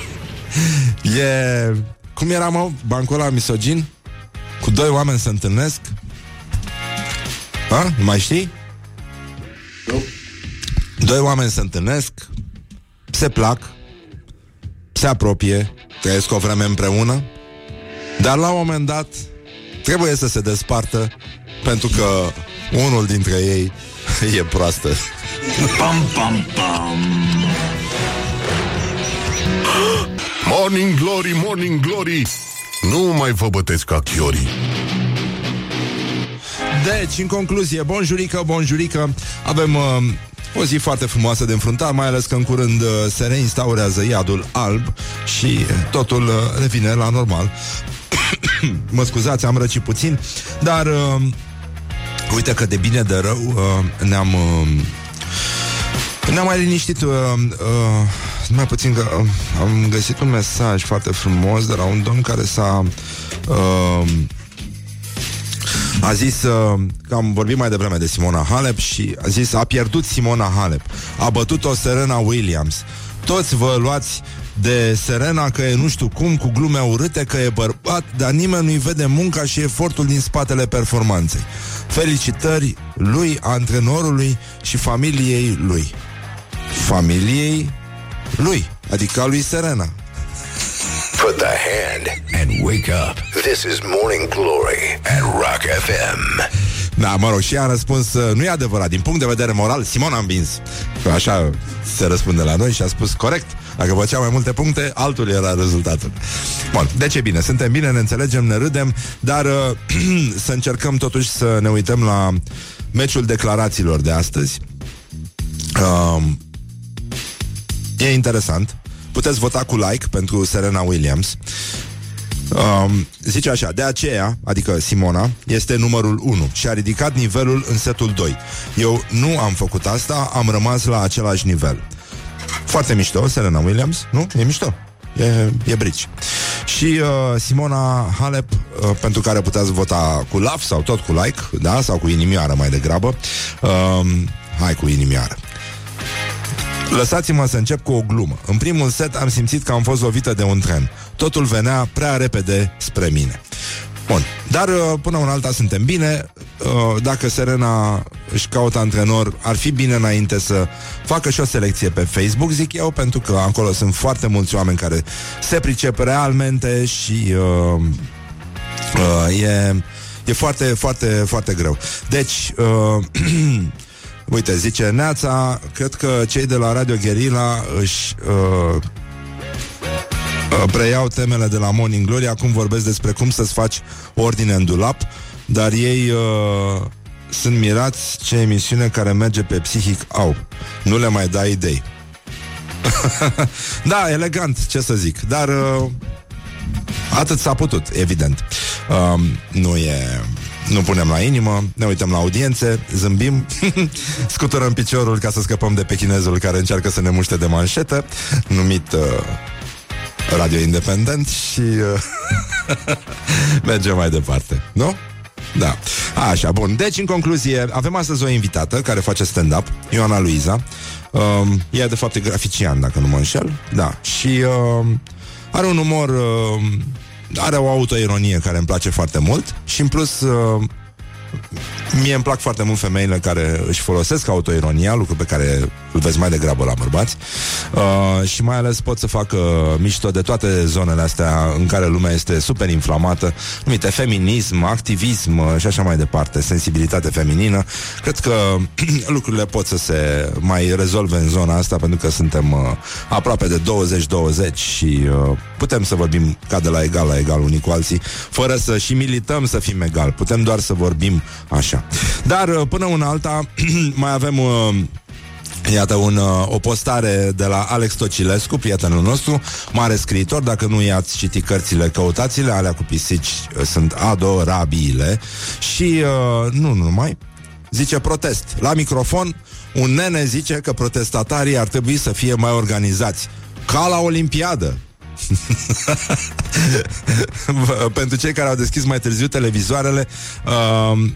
e... Cum era, mă, bancul ăla misogin? Cu doi oameni se întâlnesc? Ha? Nu mai știi? Nu. Doi oameni se întâlnesc, se plac, se apropie, trăiesc o vreme împreună, dar la un moment dat trebuie să se despartă pentru că unul dintre ei e proastă. Pam, pam, pam. Morning Glory, Morning Glory Nu mai vă bătesc ca chiorii Deci, în concluzie, bonjurică, bonjurică, avem uh, o zi foarte frumoasă de înfruntat, mai ales că în curând uh, se reinstaurează iadul alb și totul uh, revine la normal. mă scuzați, am răcit puțin, dar uh, uite că de bine de rău uh, ne-am... Uh, ne-am mai liniștit uh, uh, mai puțin că uh, am găsit un mesaj foarte frumos de la un domn care s-a uh, a zis uh, că am vorbit mai devreme de Simona Halep și a zis a pierdut Simona Halep, a bătut-o Serena Williams. Toți vă luați de Serena că e nu știu cum, cu glume urâte, că e bărbat, dar nimeni nu-i vede munca și efortul din spatele performanței. Felicitări lui, antrenorului și familiei lui. Familiei lui, adică a lui Serena. Put the hand and wake up. This is Morning Glory at Rock FM. Da, mă rog, și a răspuns, uh, nu e adevărat, din punct de vedere moral, Simon a învins. Că așa se răspunde la noi și a spus corect. Dacă făcea mai multe puncte, altul era rezultatul. Bun, deci e bine, suntem bine, ne înțelegem, ne râdem, dar uh, să încercăm totuși să ne uităm la meciul declarațiilor de astăzi. Uh, e interesant. Puteți vota cu like pentru Serena Williams. Um, zice așa, de aceea, adică Simona, este numărul 1 și a ridicat nivelul în setul 2. Eu nu am făcut asta, am rămas la același nivel. Foarte mișto, Serena Williams, nu? E mișto. E, e brici. Și uh, Simona Halep, uh, pentru care puteți vota cu love sau tot cu like, da? Sau cu inimioară mai degrabă. Uh, hai cu inimioară. Lăsați-mă să încep cu o glumă. În primul set am simțit că am fost lovită de un tren. Totul venea prea repede spre mine. Bun, dar uh, până un alta suntem bine uh, Dacă Serena își caută antrenor Ar fi bine înainte să facă și o selecție pe Facebook, zic eu Pentru că acolo sunt foarte mulți oameni care se pricep realmente Și uh, uh, e, e foarte, foarte, foarte greu Deci uh, Uite, zice Neața, cred că cei de la Radio Guerilla își uh, uh, preiau temele de la Morning Glory, acum vorbesc despre cum să-ți faci ordine în dulap, dar ei uh, sunt mirați ce emisiune care merge pe psihic au. Nu le mai dai idei. da, elegant, ce să zic, dar uh, atât s-a putut, evident. Uh, nu e nu punem la inimă, ne uităm la audiențe, zâmbim, scuturăm piciorul ca să scăpăm de pechinezul care încearcă să ne muște de manșetă, numit uh, Radio Independent și uh, mergem mai departe, nu? Da. Așa, bun. Deci, în concluzie, avem astăzi o invitată care face stand-up, Ioana Luiza. Um, ea, de fapt, e grafician, dacă nu mă înșel. Da. Și uh, are un umor... Uh, are o autoironie care îmi place foarte mult și în plus uh, Mie îmi plac foarte mult femeile care își folosesc autoironia, lucru pe care îl vezi mai degrabă la bărbați uh, și mai ales pot să facă mișto de toate zonele astea în care lumea este super inflamată, numite feminism, activism uh, și așa mai departe, sensibilitate feminină. Cred că lucrurile pot să se mai rezolve în zona asta pentru că suntem uh, aproape de 20-20 și uh, putem să vorbim ca de la egal la egal unii cu alții, fără să și milităm să fim egal. Putem doar să vorbim așa. Dar uh, până una alta mai avem uh, Iată un, uh, o postare de la Alex Tocilescu, prietenul nostru, mare scriitor, dacă nu i-ați citit cărțile, căutați-le, alea cu pisici uh, sunt adorabile și uh, nu numai, zice protest. La microfon, un nene zice că protestatarii ar trebui să fie mai organizați, ca la Olimpiadă. Pentru cei care au deschis mai târziu televizoarele, uh,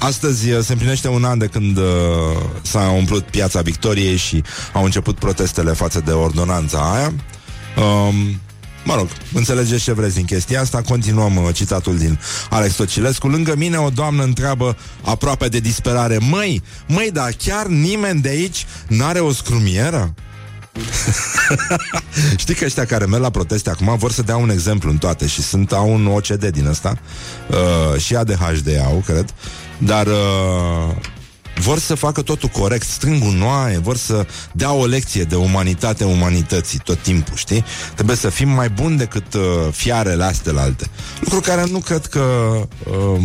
Astăzi uh, se împlinește un an de când uh, s-a umplut piața Victoriei și au început protestele față de ordonanța aia. Um, Mă rog, înțelegeți ce vreți din chestia asta Continuăm uh, citatul din Alex Tocilescu Lângă mine o doamnă întreabă Aproape de disperare Măi, măi, dar chiar nimeni de aici N-are o scrumieră? Știi că ăștia care merg la proteste acum vor să dea un exemplu în toate și sunt au un OCD din ăsta uh, și ADHD au, cred, dar uh, vor să facă totul corect, strâng noaie, vor să dea o lecție de umanitate umanității tot timpul, știi? Trebuie să fim mai buni decât uh, fiarele astea la alte. Lucru care nu cred că uh,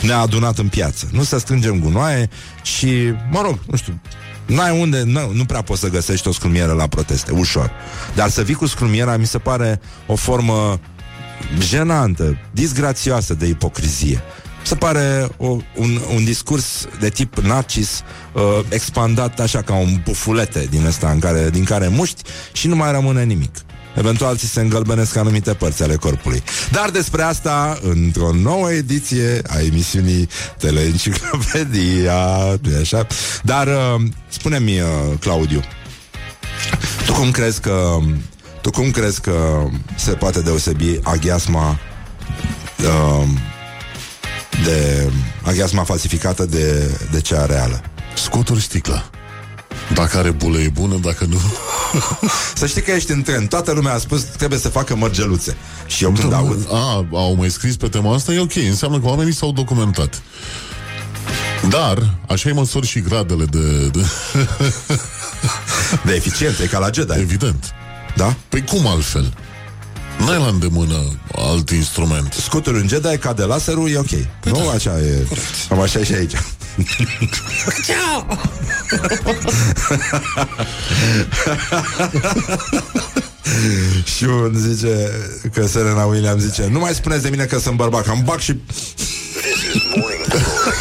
ne-a adunat în piață. Nu să strângem gunoaie și, mă rog, nu știu, N-ai unde, nu, nu prea poți să găsești o scrumieră la proteste, ușor. Dar să vii cu scrumiera mi se pare o formă jenantă, disgrațioasă de ipocrizie. Se pare o, un, un discurs de tip narcis uh, expandat așa ca un bufulete din ăsta în care, din care muști și nu mai rămâne nimic. Eventual ți se îngălbenesc anumite părți ale corpului. Dar despre asta într-o nouă ediție a emisiunii Teleenciclopedia, nu așa? Dar uh, spune-mi, uh, Claudiu, tu cum crezi că tu cum crezi că se poate deosebi aghiasma uh, de aghiasma falsificată de, de cea reală? Scoturi sticla. Dacă are bulă e bună, dacă nu... Să știi că ești în tren. Toată lumea a spus că trebuie să facă mărgeluțe. Și eu când Da, aud... A, au mai scris pe tema asta, e ok. Înseamnă că oamenii s-au documentat. Dar, așa e măsori și gradele de... de De eficiență, e ca la Jedi. evident. Da? Păi cum altfel? N-ai la îndemână alt instrument. Scutul în Jedi ca de laserul e ok. nu? Așa e. Cam așa e și aici. și un zice că Serena Williams zice Nu mai spuneți de mine că sunt bărbat Că am bag și This is Morning Glory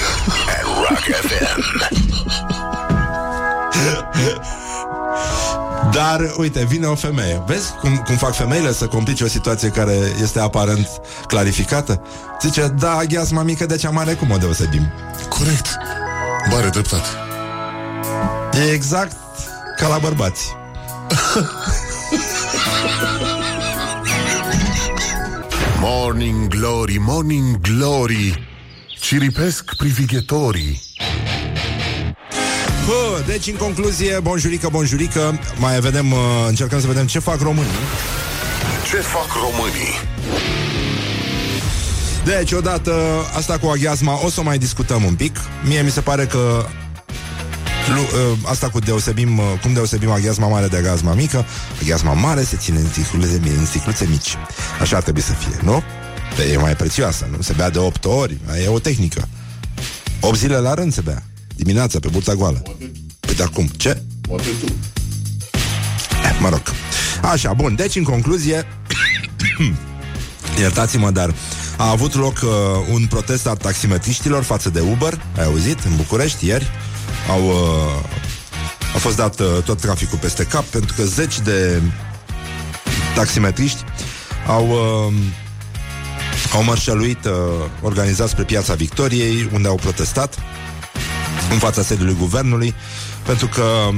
at Rock FM. Dar, uite, vine o femeie Vezi cum, cum fac femeile să complice o situație Care este aparent clarificată Zice, da, gheasma mică de cea mare Cum o deosebim? Corect. Bare dreptate. E exact ca la bărbați Morning Glory, Morning Glory Ciripesc privighetorii Bă, deci, în concluzie, bonjurică, bonjurică Mai vedem, uh, încercăm să vedem ce fac românii Ce fac românii? Deci, odată, asta cu aghiasma O să o mai discutăm un pic Mie mi se pare că lu, uh, Asta cu deosebim uh, Cum deosebim aghiasma mare de aghiasma mică Aghiasma mare se ține în sticluțe, în sticluțe mici Așa ar trebui să fie, nu? Pe e mai prețioasă, nu? Se bea de 8 ori E o tehnică 8 zile la rând se bea Dimineața, pe burta goală Păi de acum, ce? Poate tu Eh, Mă rog. Așa, bun. Deci, în concluzie, iertați-mă, dar a avut loc uh, un protest al taximetriștilor față de Uber, ai auzit, în București, ieri. Au, uh, a fost dat uh, tot traficul peste cap, pentru că zeci de taximetriști au, uh, au mărșăluit uh, organizat spre Piața Victoriei, unde au protestat în fața sediului guvernului, pentru că um,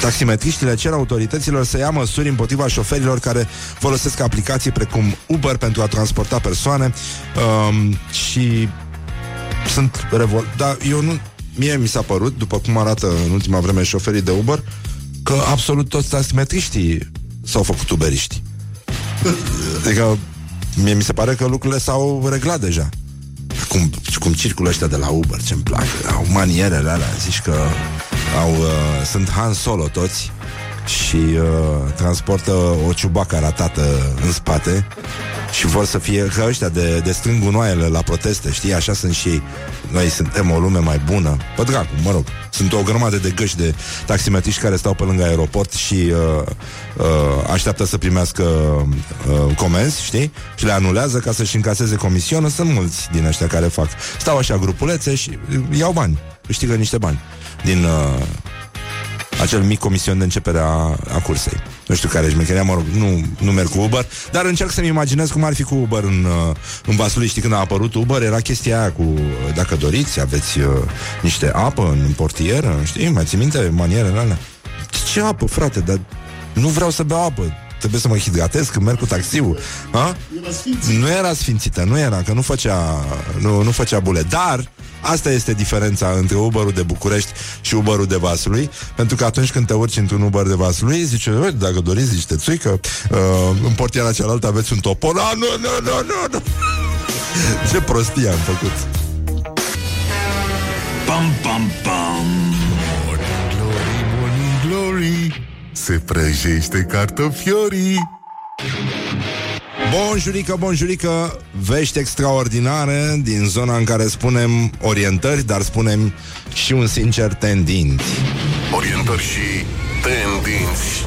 Taximetriștile cer autorităților să ia măsuri împotriva șoferilor care folosesc aplicații precum Uber pentru a transporta persoane um, și sunt revol... Dar eu nu... Mie mi s-a părut, după cum arată în ultima vreme șoferii de Uber, că absolut toți taximetriștii s-au făcut uberiști. Adică mie mi se pare că lucrurile s-au reglat deja. Cum, cum circulă ăștia de la Uber, ce-mi plac. Au manierele alea, zici că au, uh, sunt Han Solo toți și uh, transportă o ciubacă ratată în spate și vor să fie ca ăștia de, de strâng gunoaiele la proteste, știi? Așa sunt și ei. Noi suntem o lume mai bună. Pă dracu, mă rog. Sunt o grămadă de găși de taximetriști care stau pe lângă aeroport și uh, uh, așteaptă să primească uh, comenzi, știi? Și le anulează ca să-și încaseze comisionă. Sunt mulți din ăștia care fac. Stau așa grupulețe și iau bani. Câștigă niște bani din... Uh, acel mic comision de începere a, a cursei. Nu știu care e șmecheria, mă rog, nu, nu merg cu Uber, dar încerc să-mi imaginez cum ar fi cu Uber în, uh, în Vaslui. Știi, când a apărut Uber, era chestia aia cu, uh, dacă doriți, aveți uh, niște apă în portieră, știi, mai ții minte manierele alea? Ce apă, frate, dar nu vreau să beau apă trebuie să mă hidratez când merg cu taxiul. Ha? Nu era sfințită, nu era, că nu făcea, nu, nu făcea bule. Dar Asta este diferența între Uberul de București și Uberul de Vaslui, pentru că atunci când te urci într-un Uber de Vaslui, zice, dacă doriți niște țuică, uh, în portiera cealaltă aveți un topor. Ah, nu, nu, nu, nu, nu. Ce prostie am făcut. Pam, pam, pam. Morning glory, morning glory Se prăjește cartofiorii Bonjurică, bonjurică, vești extraordinare din zona în care spunem orientări, dar spunem și un sincer tendinți. Orientări și tendinți.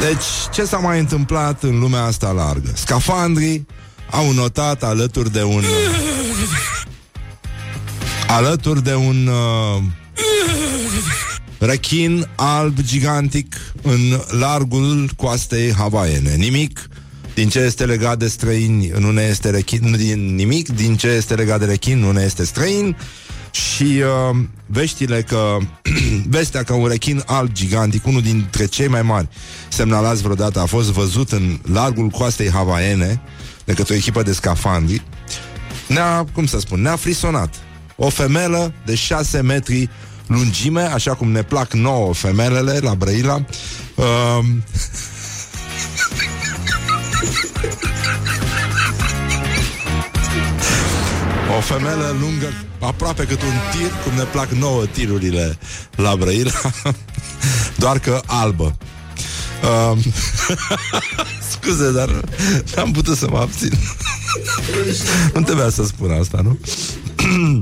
Deci, ce s-a mai întâmplat în lumea asta largă? Scafandrii au notat alături de un... alături de un... Uh, rechin alb gigantic în largul coastei havaiene. Nimic din ce este legat de străini nu ne este rechin, nu din nimic, din ce este legat de rechin nu ne este străin și uh, veștile că vestea că un rechin alb gigantic, unul dintre cei mai mari semnalați vreodată, a fost văzut în largul coastei havaiene de către o echipă de scafandri, ne-a, cum să spun, ne-a frisonat. O femelă de 6 metri lungime, așa cum ne plac nouă femelele la Brăila. Uh, O femelă lungă, aproape cât un tir, cum ne plac nouă tirurile la Brăila, doar că albă. Um, scuze, dar n-am putut să mă abțin. nu trebuia să spun asta, nu?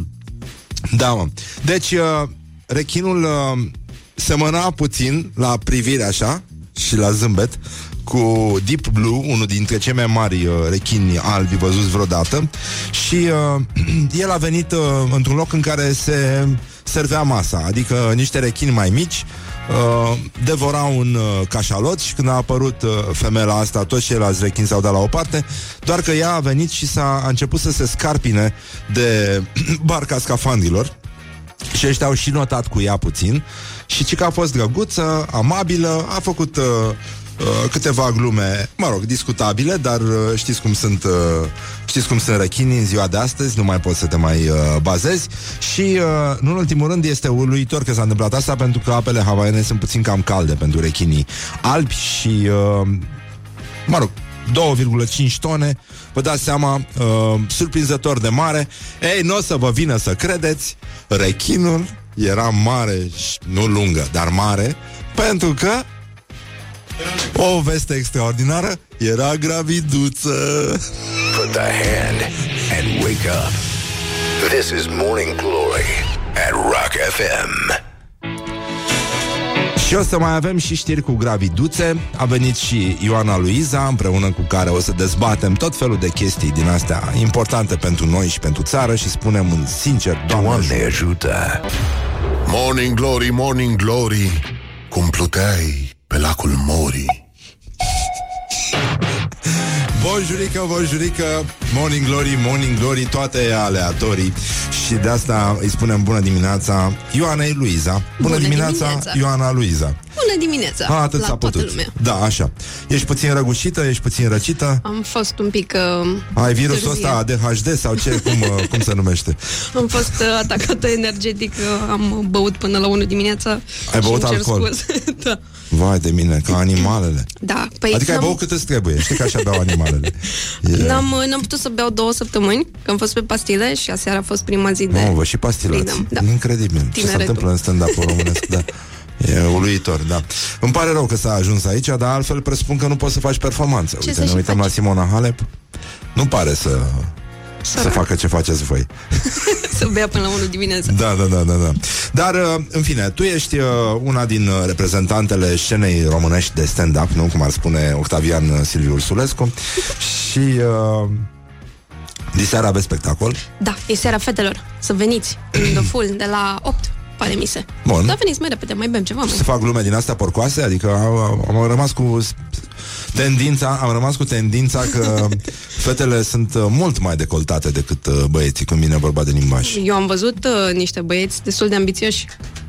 da, mă. Deci, uh, rechinul uh, semăna puțin la privire așa și la zâmbet cu Deep Blue, unul dintre cei mai mari uh, rechini albi văzuți vreodată. Și uh, el a venit uh, într-un loc în care se servea masa, adică niște rechini mai mici uh, devorau un uh, cașalot și când a apărut uh, femeia asta, toți ceilalți rechini s-au dat la o parte, doar că ea a venit și s-a a început să se scarpine de barca scafandilor și ăștia au și notat cu ea puțin și ci că a fost drăguță, amabilă, a făcut uh, uh, câteva glume, mă rog, discutabile, dar uh, știți cum sunt uh, știți cum sunt rechinii în ziua de astăzi, nu mai poți să te mai uh, bazezi și, uh, nu în ultimul rând, este uluitor că s-a întâmplat asta pentru că apele havaiene sunt puțin cam calde pentru rechinii albi și, uh, mă rog, 2,5 tone, vă dați seama, uh, surprinzător de mare. Ei, nu o să vă vină să credeți, rechinul era mare, și nu lungă, dar mare, pentru că o veste extraordinară era graviduță. Put the hand and wake up. This is Morning Glory at Rock FM. Și o să mai avem și știri cu graviduțe A venit și Ioana Luiza Împreună cu care o să dezbatem tot felul de chestii din astea Importante pentru noi și pentru țară Și spunem un sincer Doamne Doamne ajută! Morning glory, morning glory Cum pluteai pe lacul Mori. Bonjurică, bonjurică Morning Glory, Morning Glory Toate aleatorii. Și de asta îi spunem bună dimineața Ioanei Luiza. Bună, Bună dimineața, dimineața. Ioana Luiza Bună dimineața A, atât la s-a toată putut. lumea. Da, așa. Ești puțin răgușită, ești puțin răcită. Am fost un pic uh, Ai virusul târzie. ăsta ADHD sau ce? Cum, uh, cum se numește? Am fost uh, atacată energetic uh, Am băut până la 1 dimineața Ai și băut îmi cer alcool? scuze. da. Vai de mine, ca animalele. da, păi Adică ai n-am, băut cât îți trebuie. Știi că așa beau animalele. E... n-am, uh, n-am putut să beau două săptămâni Că am fost pe pastile și aseară a fost prima zi de Mamă, vă și pastilați. Freedom, da. Incredibil. Ce se Tineretul. întâmplă în stand-up românesc, da. E uluitor, da. Îmi pare rău că s-a ajuns aici, dar altfel presupun că nu poți să faci performanță. Ce Uite, să ne și uităm faci? la Simona Halep. Nu pare să, să Sărac. facă ce faceți voi. Să bea până la 1 dimineața Da, da, da, da, da. Dar, uh, în fine, tu ești uh, una din uh, reprezentantele scenei românești de stand-up, nu? Cum ar spune Octavian uh, Silviu Ursulescu. Și uh, diseară aveți spectacol. Da, e seara fetelor Să veniți în The Full de la 8 Pare mi se Bun. Da, veniți mai repede, mai bem ceva mai. se fac glume din astea porcoase, adică am, am rămas cu s- tendința, am rămas cu tendința că fetele sunt uh, mult mai decoltate decât uh, băieții când vine vorba de limbaj. Eu am văzut uh, niște băieți destul de ambițioși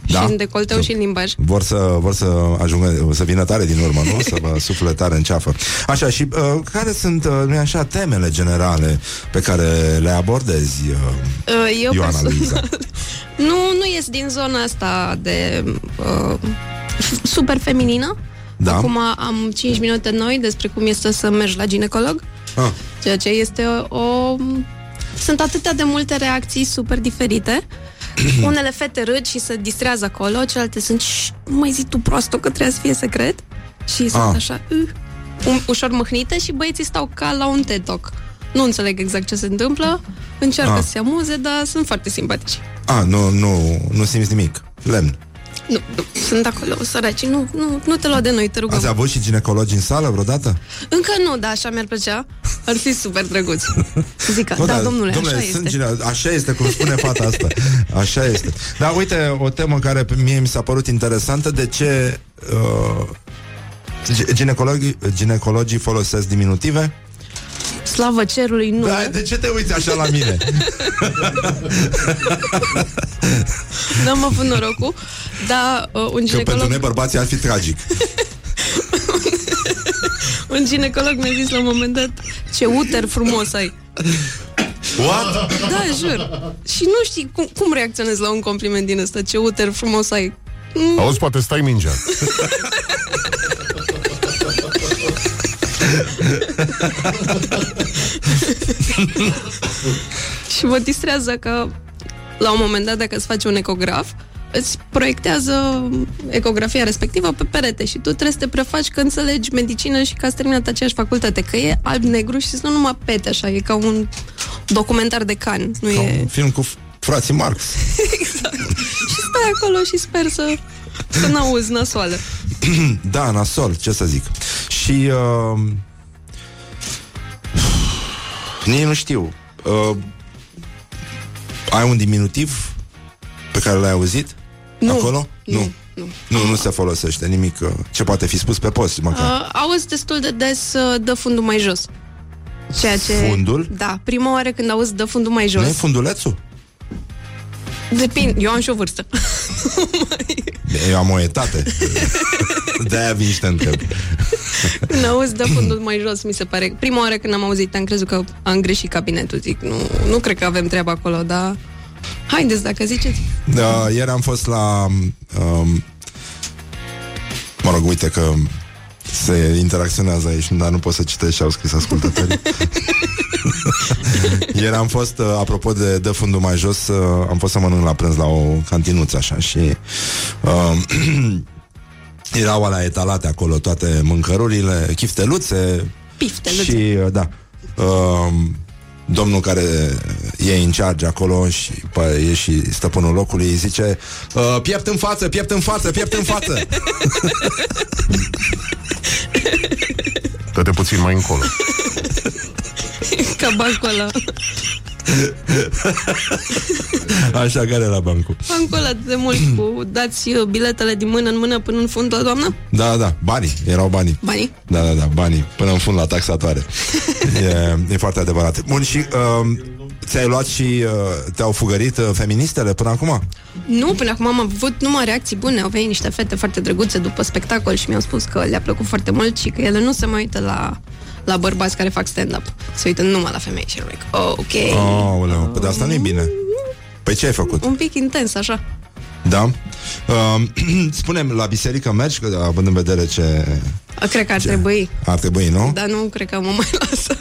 Da? Și în decolteu și în limbaj Vor să, vor să ajungă, să vină tare din urmă, nu? Să vă sufle tare în ceafă. Așa, și uh, care sunt, uh, nu așa, temele generale pe care le abordezi, uh, Uh, Eu Ioana personal Luiza? Nu, nu ies din zona asta de uh, f- super feminină Da. Acum am 5 minute noi despre cum este să mergi la ginecolog Ah, Ceea ce este o... Sunt atâtea de multe reacții super diferite Unele fete râd și se distrează acolo Celelalte sunt "Șt, Nu mai zi tu proastă că trebuie să fie secret Și sunt Ah. așa uh, um, Ușor mâhnite și băieții stau ca la un TED Talk Nu înțeleg exact ce se întâmplă Încearcă Ah. să se amuze Dar sunt foarte simpatici a, nu, nu, nu simți nimic. Lemn. Nu, nu, sunt acolo, săraci Nu, nu, nu te lua de noi, te rugăm Ați avut și ginecologi în sală vreodată? Încă nu, dar așa mi-ar plăcea Ar fi super drăguț Zic, Bă, da, dar, domnule, domnule, așa sunt este Gine- așa este, cum spune fata asta. Așa este. Dar uite, o temă care pe mie mi s-a părut interesantă, de ce uh, gi- ginecologii, ginecologii folosesc diminutive? Slavă cerului, nu Da, de ce te uiți așa la mine? N-am avut norocul Dar uh, un Că pentru ginecolog noi bărbații ar fi tragic. Un ginecolog mi-a zis la un moment dat Ce uter frumos ai What? Da, jur Și nu știi cum, cum reacționezi la un compliment din ăsta Ce uter frumos ai Auzi, poate stai mingea. Și vă distrează că La un moment dat dacă îți faci un ecograf Îți proiectează ecografia respectivă pe perete și tu trebuie să te prefaci că înțelegi medicină și că ați terminat aceeași facultate. Că e alb-negru și sunt numai pete așa, e ca un documentar de can. Nu Ca e... un film cu f- frații Marx. Și stai acolo și sper să, să n-auzi nasoală. Da, nasol, ce să zic. Și uh, nici nu știu. Uh, ai un diminutiv pe care l-ai auzit? Nu. Acolo? Nu, nu. Nu, nu se folosește nimic uh, ce poate fi spus pe post, măcar. Uh, auzi destul de des uh, dă fundul mai jos. Ceea ce... Fundul? Da, prima oară când auzi dă fundul mai jos. Nu e fundulețul? Depinde, eu am și o vârstă. Eu am o etate. De-aia vin și te întreb. Când auzi dă fundul mai jos, mi se pare. Prima oară când am auzit, am crezut că am greșit cabinetul. Zic, nu, nu cred că avem treabă acolo, dar... Haideți, dacă ziceți. Da, ieri am fost la... Um, mă rog, uite că se interacționează aici, dar nu pot să citesc și au scris ascultătorii. Ieri am fost, uh, apropo de dă fundul mai jos, uh, am fost să mănânc la prânz la o cantinuță așa și uh, erau alea etalate acolo toate mâncărurile, chifteluțe Pifteluțe. și uh, da. Uh, domnul care e în charge acolo și pă, e și stăpânul locului îi zice uh, piept în față, piept în față, piept în față. Dă-te puțin mai încolo. Ca bancul ăla. Așa care la bancul. Bancul ăla de mult cu dați uh, biletele din mână în mână până în fund la doamnă? Da, da, banii, erau banii. Banii? Da, da, da, banii, până în fund la taxatoare. e, e foarte adevărat. Bun, și uh, ți-ai luat și uh, te-au fugărit uh, feministele până acum? Nu, până acum am avut numai reacții bune. Au venit niște fete foarte drăguțe după spectacol și mi-au spus că le-a plăcut foarte mult și că ele nu se mai uită la, la bărbați care fac stand-up. Se uită numai la femei și like, oh, ok. Oh, păi de asta nu-i bine. Păi ce ai făcut? Un pic intens, așa. Da? Uh, spunem, la biserică mergi, că, având în vedere ce... Cred că ar ce... trebui, Ar trebui, nu? dar nu cred că mă mai lasă.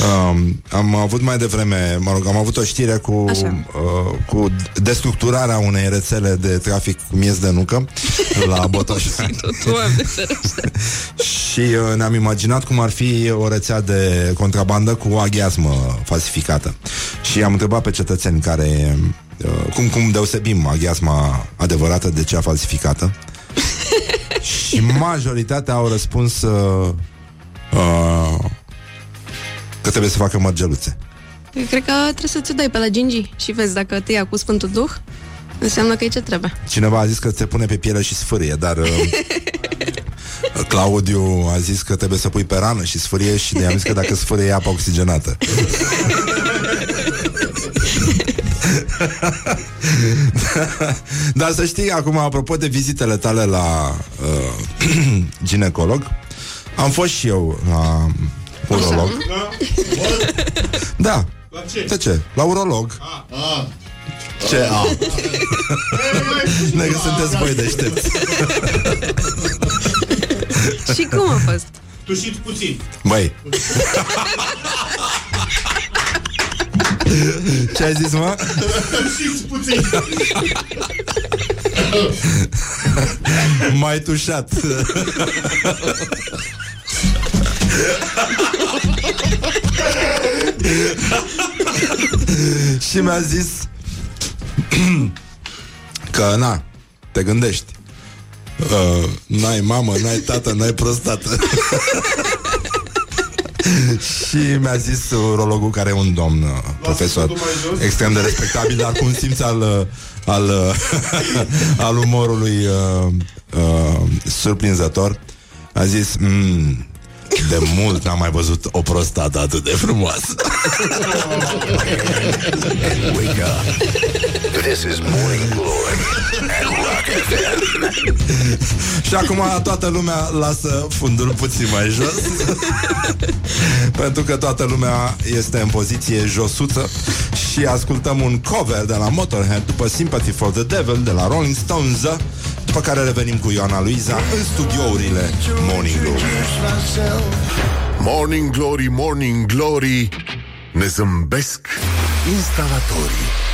Um, am avut mai devreme, mă rog, am avut o știre cu, Așa. uh, cu destructurarea unei rețele de trafic cu miez de nucă la Botoșani. Doamne, ferește. Și uh, ne-am imaginat cum ar fi o rețea de contrabandă cu aghiazmă falsificată. Și am întrebat pe cetățeni care uh, cum, cum deosebim aghiazma adevărată de cea falsificată. și majoritatea au răspuns uh, uh, că trebuie să facă mărgeluțe. Eu cred că trebuie să ți dai pe la gingi și vezi dacă te ia cu Sfântul Duh. Înseamnă că e ce trebuie. Cineva a zis că se pune pe piele și sfârie, dar uh, Claudiu a zis că trebuie să pui pe rană și sfârie și ne-am zis că dacă sfârie e apă oxigenată. Dar să știi, acum, apropo de vizitele tale la uh, ginecolog, am fost și eu la urolog. Da. La ce? De ce? La urolog. Ah, Ce? A. Ne că sunteți voi deștepți. Și cum a fost? Tușit puțin. Băi. Ce ai zis, mă? Tușit puțin. Mai tușat. Și mi-a zis că, na, te gândești. Uh, n-ai mamă, n-ai tată, n-ai prostată. și mi-a zis urologul care e un domn uh, profesor cuvântul mai jos. extrem de respectabil, dar cu un simț al, uh, al, uh, al umorului uh, uh, surprinzător. A zis, mm, de mult n-am mai văzut o prostată atât de frumoasă. And wake up. This is Morning Glory at Rock FM. Și acum toată lumea lasă fundul puțin mai jos. Pentru că toată lumea este în poziție josuță Și ascultăm un cover de la Motorhead După Sympathy for the Devil de la Rolling Stones După care revenim cu Ioana Luiza În studiourile Morning Glory. Morning Glory, Morning Glory Ne zâmbesc instalatorii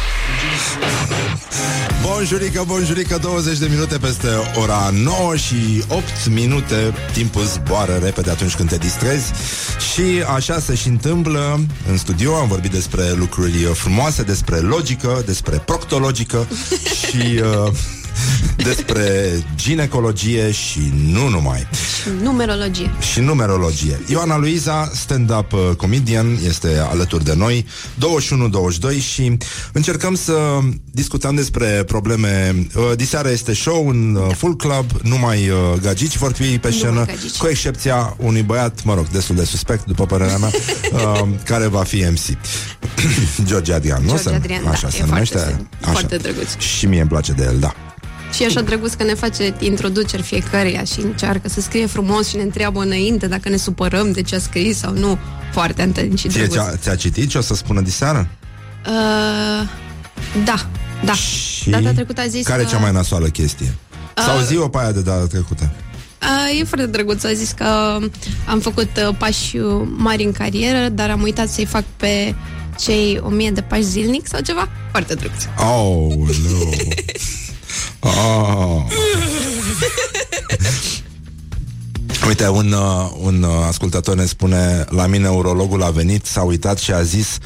Bonjurică, bonjurică 20 de minute peste ora 9 și 8 minute. Timpul zboară repede atunci când te distrezi. Și așa se și întâmplă În studio. Am vorbit despre lucruri frumoase Despre logică, despre proctologică Și uh, despre ginecologie și nu numai Numerologie. și numerologie. Ioana Luiza, stand-up uh, comedian, este alături de noi, 21-22 și încercăm să discutăm despre probleme. Uh, Diseară este show în uh, full club, numai uh, gagici vor fi pe scenă, gagici. cu excepția unui băiat, mă rog, destul de suspect, după părerea mea, uh, care va fi MC. George Adrian, nu? George Se- Adrian, da, așa e se foarte numește. sim- Așa. foarte drăguț. Și mie îmi place de el, da. Și e așa drăguț că ne face introduceri fiecăreia și încearcă să scrie frumos și ne întreabă înainte dacă ne supărăm de ce a scris sau nu. Foarte atent și Ție drăguț. ți-a, ți-a citit ce o să spună diseară? Uh, da, da. Și Data trecută a zis care e că... cea mai nasoală chestie? Sau zi-o pe aia de data trecută. Uh, e foarte drăguț. A zis că am făcut uh, pași uh, mari în carieră, dar am uitat să-i fac pe cei o mie de pași zilnic sau ceva. Foarte drăguț. Oh, nu. Oh. Uite, un, uh, un uh, ascultător ne spune La mine urologul a venit, s-a uitat și a zis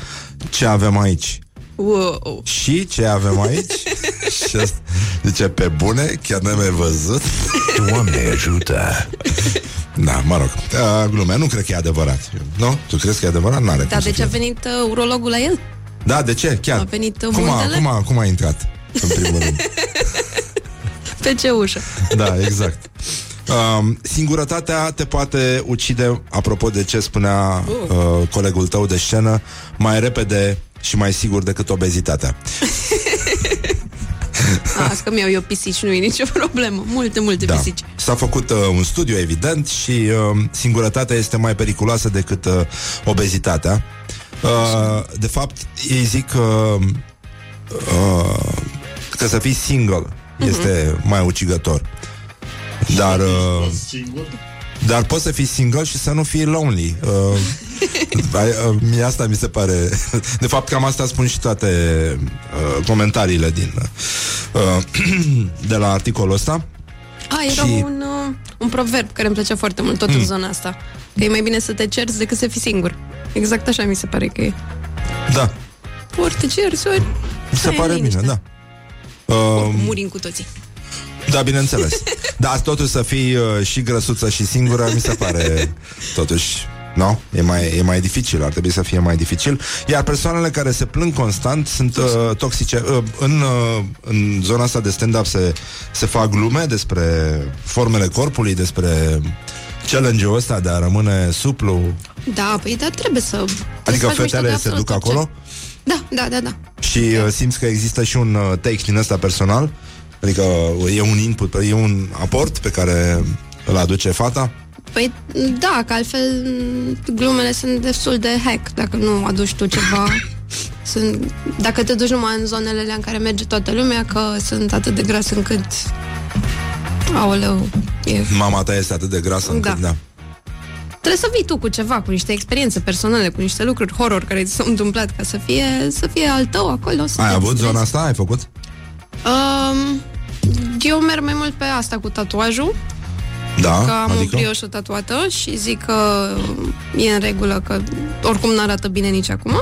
Ce avem aici? Wow. Și ce avem aici? și asta, zice, pe bune, chiar n-am mai văzut Doamne ajută. Da, mă rog, uh, glume, nu cred că e adevărat Nu? Tu crezi că e adevărat? N-are Da, cum să deci a fie. venit uh, urologul la el? Da, de ce? Chiar A venit, uh, cum, a, muntele? cum, a, cum a intrat? În primul rând Pe ce ușă? Da, exact. Um, singurătatea te poate ucide, apropo de ce spunea uh, colegul tău de scenă, mai repede și mai sigur decât obezitatea. Las că mi-au eu pisici, nu e nicio problemă. Multe, multe Da. pisici. S-a făcut uh, un studiu, evident, și uh, singurătatea este mai periculoasă decât uh, obezitatea. Uh, de fapt, ei zic că, uh, că să fii single este mai ucigător. Dar, uh, dar poți să fii single și să nu fii lonely. Uh, ai- uh, mie asta mi se pare... De fapt, cam asta spun și toate uh, comentariile din uh, de la articolul ăsta. A, era Și- un, uh, un proverb care îmi plăcea foarte mult, tot Mm. în zona asta. Că e mai bine să te cerți decât să fii singur. Exact așa mi se pare că e. Da, Ori te cerți, ori... mi se stai în pare bine, liniște. da. Uh, Murim cu toții. da, bineînțeles. Dar totuși să fii uh, și grăsuță și singură, mi se pare totuși Nu? E mai, e mai dificil, ar trebui să fie mai dificil. Iar persoanele care se plâng constant sunt uh, toxice. Uh, în, uh, în zona asta de stand-up se, se fac glume despre formele corpului, despre challenge-ul ăsta de a rămâne suplu. Da, păi da, trebuie să... Adică să faci mișto de fetele se absolut duc orice. acolo Da, da, da, da. și uh, simți că există și un uh, take din ăsta personal. Adică uh, e un input, e un aport pe care îl aduce fata. Păi da, că altfel m, glumele sunt destul de hack dacă nu aduci tu ceva. Sunt, dacă te duci numai în zonele alea în care merge toată lumea, că sunt atât de gras încât... Aoleu, e... Mama ta este atât de grasă încât, Da. da. Trebuie să vii tu cu ceva, cu niște experiențe personale, cu niște lucruri horror care ți s-au întâmplat ca să fie, să fie al tău acolo. Să Ai te avut distrezi. zona asta? Ai făcut? Um, eu merg mai mult pe asta cu tatuajul, Da, că am o adică? brioșă tatuată și zic că e în regulă, că oricum nu arată bine nici acum.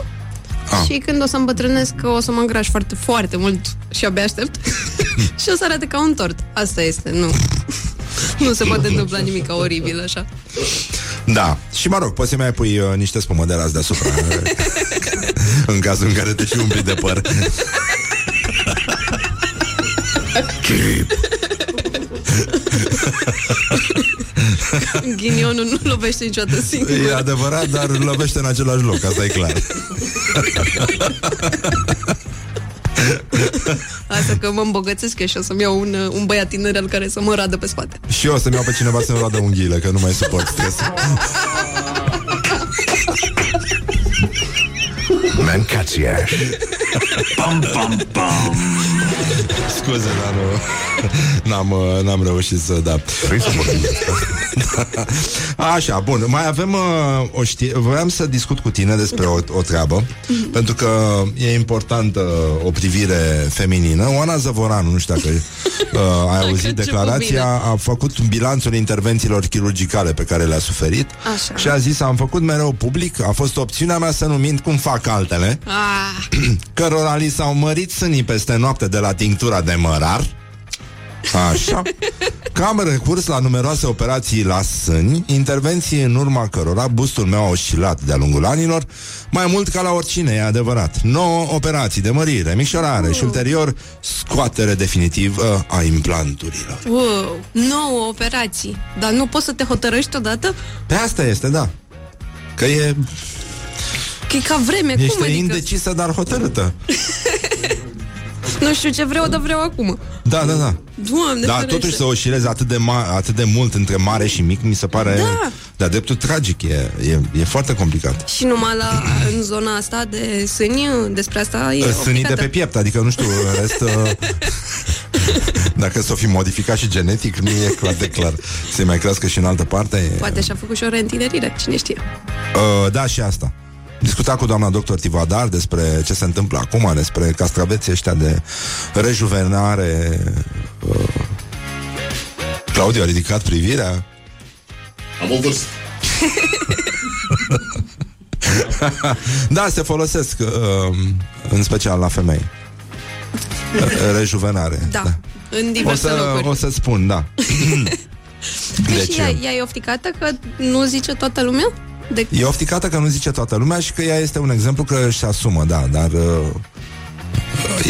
Ah. Și când o să îmbătrânesc, că o să mă îngraș foarte, foarte mult și abia aștept. și o să arate ca un tort. Asta este, nu. Nu se poate întâmpla nimic oribil așa. Da. Și mă rog, poți să mai pui uh, niște spumă de ras deasupra. în cazul în care te și umpli de păr. Ghinionul nu lovește niciodată singur. E adevărat, dar lovește în același loc, asta e clar. Asta că mă îmbogățesc eu și o să-mi iau un, uh, un băiat tiner al care să mă radă pe spate. Și eu o să-mi iau pe cineva să-mi roadă unghiile, că nu mai suport stresul. Mancațiaș. Pam, pam, pam. Scuze, dar nu, n-am, uh, n-am reușit să, da. Vrei să vorbim Așa, bun, mai avem uh, o știre Voiam să discut cu tine despre o, o treabă Pentru că e importantă o privire feminină. Oana Zăvoranu, nu știu dacă uh, ai auzit început declarația A făcut bilanțul intervențiilor chirurgicale pe care le-a suferit Așa. Și a zis, am făcut mereu public A fost opțiunea mea să nu mint cum fac altele Ah, Cărora li s-au mărit sânii peste noapte de la tinctura de mărar. Așa. Că am recurs la numeroase operații la sâni Intervenții în urma cărora bustul meu a oscilat de-a lungul anilor Mai mult ca la oricine, e adevărat. 9 operații de mărire, micșorare Și ulterior scoatere definitivă a implanturilor. Wow, nouă operații. Dar nu poți să te hotărăști odată? Pe asta este, da. Că e, Că e ca vreme, ești cum adică? indecisă, dar hotărâtă Nu știu ce vreau, dar vreau acum. Da, da, da Doamne, Da, ferește. totuși să oscilezi atât de, ma- atât de mult între mare și mic Mi se pare Da. de-a dreptul tragic E, e, e foarte complicat Și numai la, în zona asta de sâni, despre asta e Sânii de obligată. pe piept, adică nu știu, în rest uh, Dacă s-o fi modificat și genetic Nu e clar de clar Să mai crească și în altă parte e... Poate și-a făcut și o reîntinerire, cine știe. uh, Da, și asta Discuta cu doamna doctor Tivadar despre ce se întâmplă acum, despre castraveții ăștia de rejuvenare. Uh, Claudiu a ridicat privirea. Am o vârstă. Da, se folosesc uh, în special la femei. Uh, Rejuvenare. Da, în O diverse să, locuri. o să spun, da. Păi Deci, și ea, ea e ofticată că nu zice toată lumea? De... E ofticată că nu zice toată lumea și că ea este un exemplu că își asumă, da, dar uh,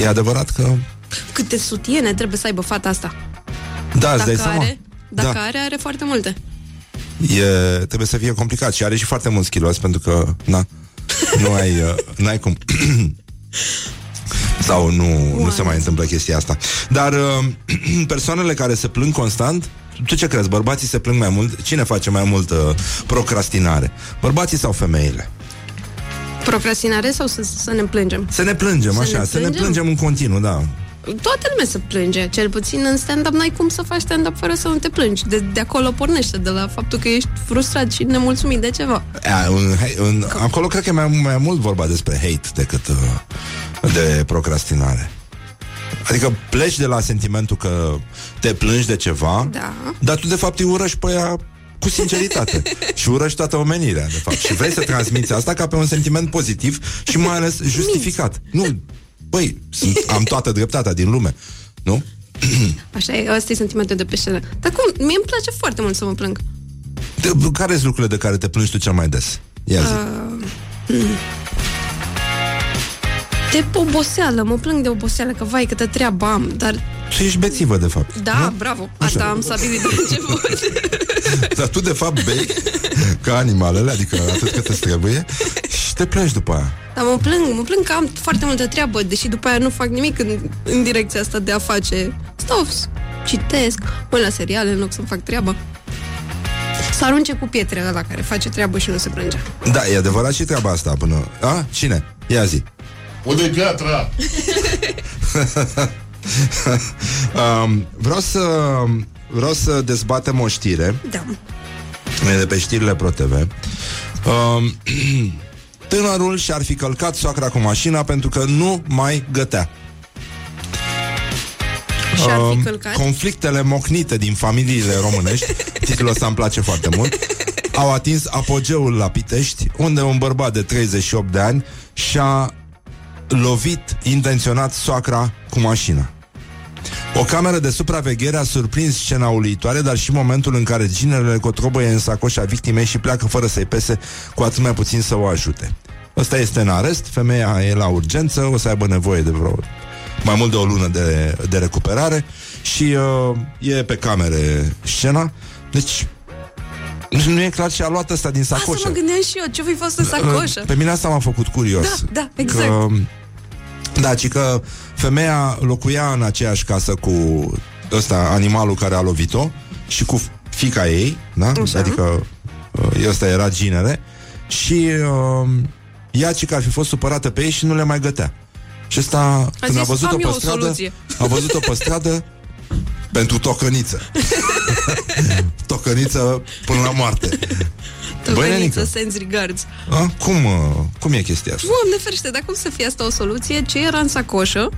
e adevărat că Câte sutiene trebuie să aibă fata asta? da, îți Dacă dai seama. are, dacă da. are, are foarte multe. E, trebuie să fie complicat și are și foarte mulți kilos pentru că, na, Nu ai, uh, n-ai cum. Sau nu, nu se mai întâmplă chestia asta. Dar uh, persoanele care se plâng constant, tu ce crezi? Bărbații se plâng mai mult? Cine face mai mult uh, procrastinare? Bărbații sau femeile? Procrastinare sau să, să ne plângem? Să ne plângem, Să așa, ne să ne plângem? plângem în continuu, da. Toată lumea se plânge, cel puțin în stand-up n-ai cum să faci stand-up fără să nu te plângi. De, de acolo pornește, de la faptul că ești frustrat și nemulțumit de ceva. A, în, în, acolo cred că e mai, mai mult vorba despre hate decât uh, de procrastinare. Adică pleci de la sentimentul că te plângi de ceva, Da. dar tu de fapt îi urăști pe ea cu sinceritate și urăști toată omenirea, de fapt. Și vrei să transmiți asta ca pe un sentiment pozitiv și mai ales justificat. Nu, băi, sunt, am toată dreptatea din lume, nu? Așa e, ăsta e sentimentul de pe scenă. Dar cum? Mie îmi place foarte mult să mă plâng. De, care sunt lucrurile de care te plângi tu cel mai des? Ia zi. Uh, De oboseală, mă plâng de oboseală, că vai câtă treabă am, dar Tu ești bețivă, de fapt. da, nu? bravo, asta am stabilit de la început. Dar tu de fapt bei ca animalele, adică atât cât îți trebuie și te plângi după aia. Dar mă plâng, mă plâng că am foarte multă treabă, deși după aia nu fac nimic în, în direcția asta de a face. Stau, s- citesc, mă uit la seriale în loc să fac treaba. Să arunce cu pietre ăla care face treabă și nu se plânge. Da, e adevărat și treaba asta până... A? Cine? Ia zi. Unde e piatra? Um, vreau să vreau să dezbatem o știre Da. e de pe știrile ProTV. Um, tânărul și-ar fi călcat soacra cu mașina pentru că nu mai gătea. Și ar fi Um, călcat. Conflictele mocnite din familiile românești Titlul ăsta îmi place foarte mult Au atins apogeul la Pitești Unde un bărbat de 38 de ani Și-a lovit intenționat soacra cu mașina o cameră de supraveghere a surprins scena uluitoare, dar și momentul în care ginerele cotrobăie în sacoșa victimei și pleacă fără să-i pese, cu atât mai puțin să o ajute. Ăsta este în arest, femeia e la urgență, o să aibă nevoie de vreo mai mult de o lună de, de recuperare și uh, e pe camere scena. Deci nu- nu e clar ce a luat ăsta din Asta sacoșă. mă gândeam și eu, ce fi fost în sacoșă? Uh, Pe mine asta m-a făcut curios. Da, da, exact. Că, da, ci că femeia locuia în aceeași casă cu ăsta, animalul care a lovit-o și cu fica ei, da? Așa. Adică uh, ăsta era ginere și uh, ea ci că ar fi fost supărată pe ei și nu le mai gătea. Și ăsta, când a zis, văzut-o "Am pe eu o stradă, soluție." a văzut-o pe stradă pentru tocăniță. tocăniță până la moarte. Băi, Tocăniță, nenică. sends regards. A? Cum, uh, cum e chestia asta? Doamne ferește, dar cum să fie asta o soluție? Ce era în sacoșă?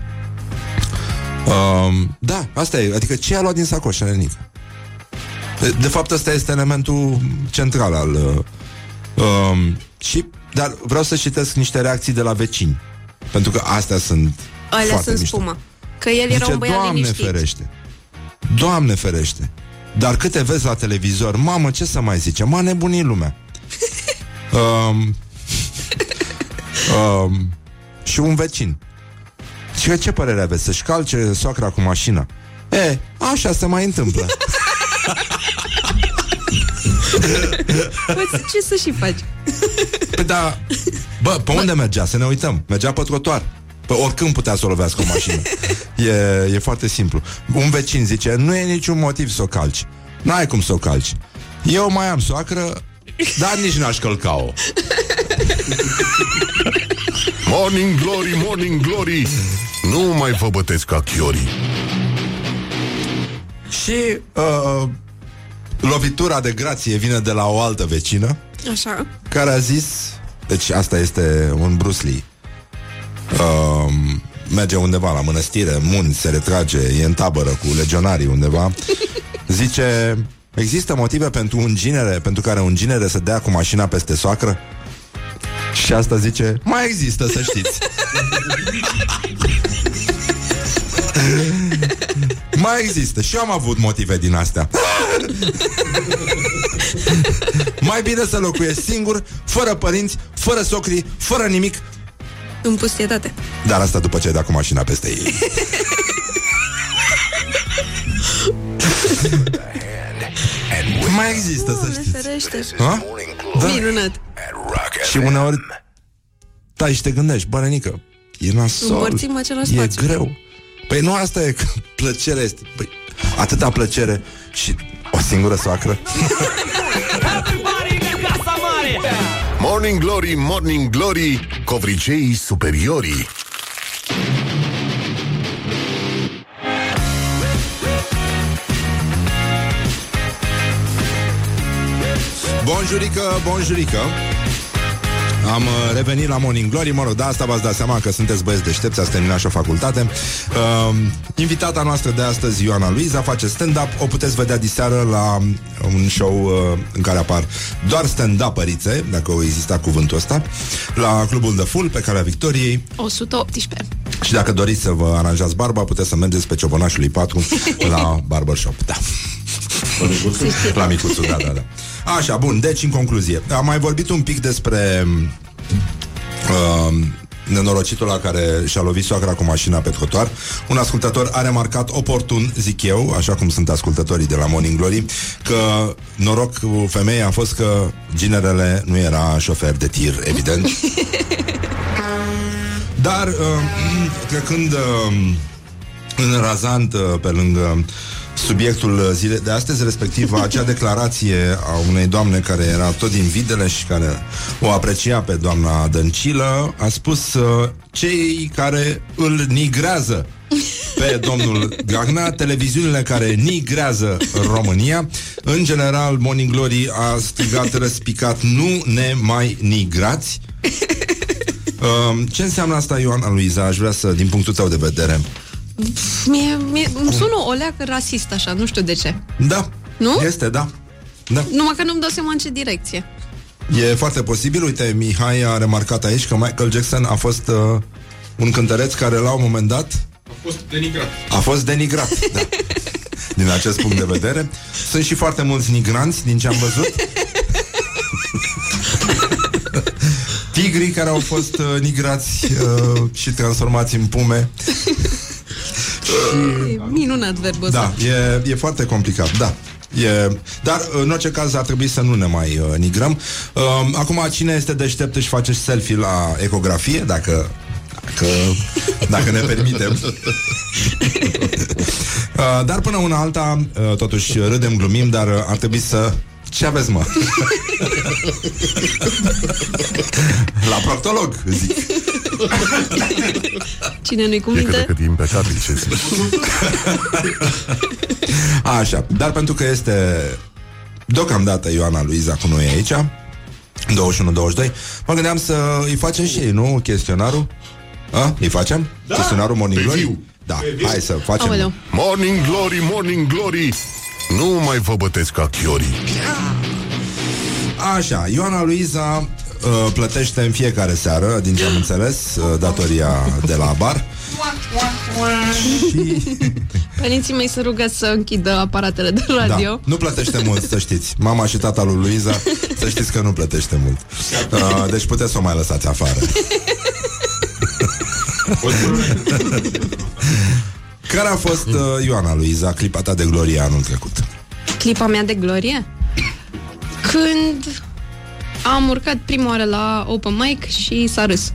Um, da, asta e. Adică ce a luat din sacoșă, nenică? De, de fapt, ăsta este elementul central al... Uh, um, și, dar vreau să citesc niște reacții de la vecini. Pentru că astea sunt Alea foarte sunt mișto. spuma. Că el era Zice, un băiat Doamne liniștit. ferește. Doamne ferește. Dar câte vezi la televizor, mamă, ce să mai zice? M-a nebunit lumea. um, um, și un vecin. Și că ce părere aveți? Să-și calce soacra cu mașina? E, așa se mai întâmplă. Păi, ce să și faci? Păi da, bă, pe unde mergea? Să ne uităm. Mergea pe trotuar. Pe oricând putea să o lovească o mașină. E, e foarte simplu. Un vecin zice, nu e niciun motiv să o calci. N-ai cum să o calci. Eu mai am soacră, dar nici n-aș călca-o. Morning Glory, Morning Glory Nu mai vă bătesc ca chiorii Și uh, lovitura de grație vine de la o altă vecină Așa. care a zis, deci asta este un Bruce Lee, uh, merge undeva la mănăstire, în munți, se retrage, e în tabără cu legionarii undeva, zice, există motive pentru un ginere, pentru care un ginere să dea cu mașina peste soacră? Și asta zice, mai există, să știți. mai există. Și eu am avut motive din astea. Mai bine să locuiești singur, fără părinți, fără socri, fără nimic În pustietate. Dar asta după ce ai dat cu mașina peste ei Mai există, să Doamne știți ferește. Ha? Morning Glory Da. Minunat. at Rock Și FM. uneori stai și te gândești, bă, Renică, e nasol, Împărțim același e spațiu. greu. Păi nu asta e, că plăcerea este, păi, atâta plăcere și o singură soacră. Morning Glory, Morning Glory, covriceii superiorii. Bonjurică, bonjurică am uh, revenit la Morning Glory, mă rog, da, asta v-ați dat seama că sunteți băieți deștepți, ați terminat și o facultate. Uh, invitata noastră de astăzi, Ioana Luiza, face stand-up, o puteți vedea diseară la un show uh, în care apar doar stand-uperițe, dacă o exista cuvântul ăsta, la Clubul de Full, pe calea Victoriei. 118. Și dacă doriți să vă aranjați barba, puteți să mergeți pe Ciobănașului 4 la barbershop. Da. La micuțul, da, da, da. Așa, bun, deci în concluzie Am mai vorbit un pic despre uh, Nenorocitul la care și-a lovit soacra cu mașina pe trotuar. Un ascultător a remarcat oportun, zic eu Așa cum sunt ascultătorii de la Morning Glory Că noroc cu femeia a fost că Ginerele nu era șofer de tir, evident. Dar uh, trecând uh, în razant uh, pe lângă subiectul zilei de astăzi, respectiv acea declarație a unei doamne care era tot din videle și care o aprecia pe doamna Dăncilă, a spus uh, cei care îl nigrează pe domnul Gagna, televiziunile care nigrează România. În general, Morning Glory a strigat răspicat, nu ne mai nigrați. Uh, ce înseamnă asta, Ioana Luiza? Aș vrea să, din punctul tău de vedere. Mie, mie îmi sună o leacă rasist așa, nu știu de ce. Da. Nu? Este, da. Da. Numai că nu-mi dau seama în ce direcție. E foarte posibil. Uite, Mihai a remarcat aici că Michael Jackson a fost uh, un cântăreț care la un moment dat A fost denigrat. a fost denigrat. da. Din acest punct de vedere. Sunt și foarte mulți nigranți din ce am văzut. Tigrii care au fost uh, nigrați uh, și transformați în pume. E minunat verbul ăsta. Da, e, e foarte complicat, da. E, dar, în orice caz, ar trebui să nu ne mai uh, nigrăm. Uh, acum, cine este deștept își face selfie la ecografie, dacă dacă, dacă ne permitem. uh, dar până una alta, uh, totuși râdem, glumim, dar uh, ar trebui să... Ce aveți, mă? la proctolog, zic. Cine nu-i cu E cât de minte? cât e impecabil ce zici. Așa, dar pentru că este deocamdată Ioana Luiza cu noi aici, 21-22, mă gândeam să îi facem și ei, nu? Chestionarul? A? Îi facem? Da, Chestionarul Morning pe Glory? viu. Da, hai să facem. Aoleu. Morning Glory, Morning Glory, nu mai vă bătesc ca chiorii. Așa, Ioana Luiza uh, plătește în fiecare seară, din ce am înțeles, uh, datoria de la bar. Și, Părinții mei se rugă să închidă aparatele de radio. da, nu plătește mult, să știți. Mama și tata lui Luiza, să știți că nu plătește mult. Uh, deci puteți să o mai lăsați afară. Care a fost, uh, Ioana Luiza, clipa ta de glorie anul trecut? Clipa mea de glorie? Când am urcat prima oară la open mic și s-a râs.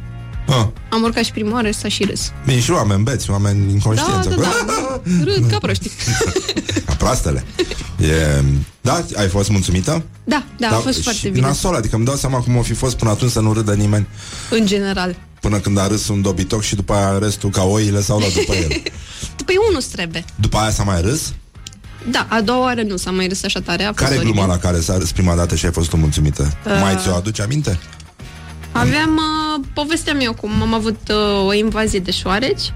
Ah, Am urcat și prima oară și s-a și râs. bine, și oameni beți, oameni Da, inconștienți. da, acolo. da. Râd ca proștii. Ca proastele. E, da, ai fost mulțumită? Da, da, a fost și foarte bine. Nasol, adică îmi dau seama cum o fi fost până atunci să nu râdă nimeni În general. Până când a râs un dobitoc și după aia restul ca oile s-au luat după el Păi unul trebuie. După aia s-a mai râs? Da, a doua oară nu s-a mai râs așa tare. A fost Care e oribil. gluma la care s-a râs prima dată și ai fost tu mulțumită? Uh. Mai ți-o aduce aminte? Aveam, uh, povesteam eu cum am avut uh, o invazie de șoareci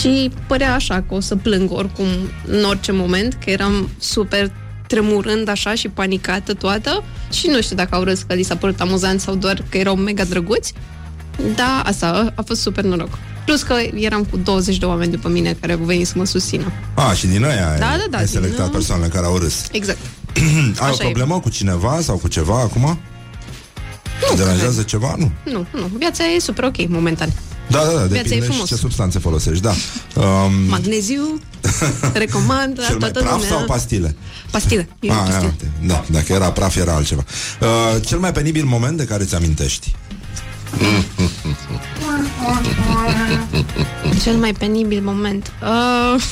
și părea așa că o să plâng oricum în orice moment, că eram super tremurând așa și panicată toată și nu știu dacă au râs că li s-a părut amuzant sau doar că erau mega drăguți, dar asta a, a fost super noroc. Plus că eram cu 20 de oameni după mine care au venit să mă susțină. A, și din aia ai, Da, da, da, ai din, selectat uh, persoanele care au râs Exact. Ai o Așa e. problemă cu cineva sau cu ceva acum? Nu, deranjează ceva? Nu. Nu, nu, viața e super ok momentan. Da, da, da, e depinde și frumos. ce substanțe folosești, da. Um, Magneziu, recomand la cel mai toată praf lumea. sau pastile? Pastile. E Ah, pastile. ia, uite. da, dacă era praf, era altceva. Uh, cel mai penibil moment de care ți amintești? Cel mai penibil moment. Uh,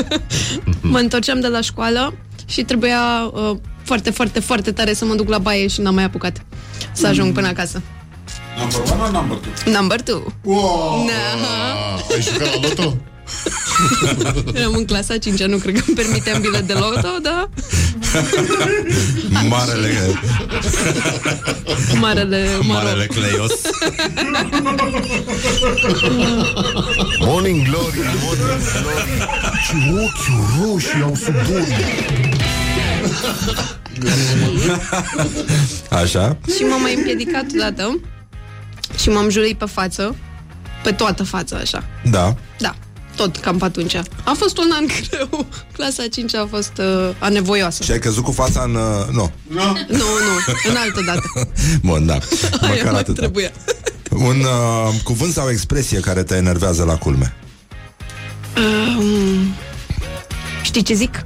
mă întorceam de la școală și trebuia uh, foarte, foarte, foarte tare să mă duc la baie și n-am mai apucat să ajung până acasă. Number one or number two? Number two. Wow! Da. Ai jucat la loto? Eram în clasa 5 nu cred că îmi permiteam bilet de loto, da? Marele, Marele, mă rog. marele Cleios. Morning Glory, Morning Glory. Ce ochi roșii au sudorii. Așa? Și m-am mai împiedicat odată și m-am jurit pe față, pe toată fața, așa. Da. Da, tot cam pe atunci. A fost un an greu. Clasa 5 a fost uh, anevoioasă. Și ai căzut cu fața în... Uh, nu. Nu, nu, în altă dată. Bun, da. Aia Măcar mai atât. trebuia. Un uh, cuvânt sau expresie care te enervează la culme. Um, știi ce zic?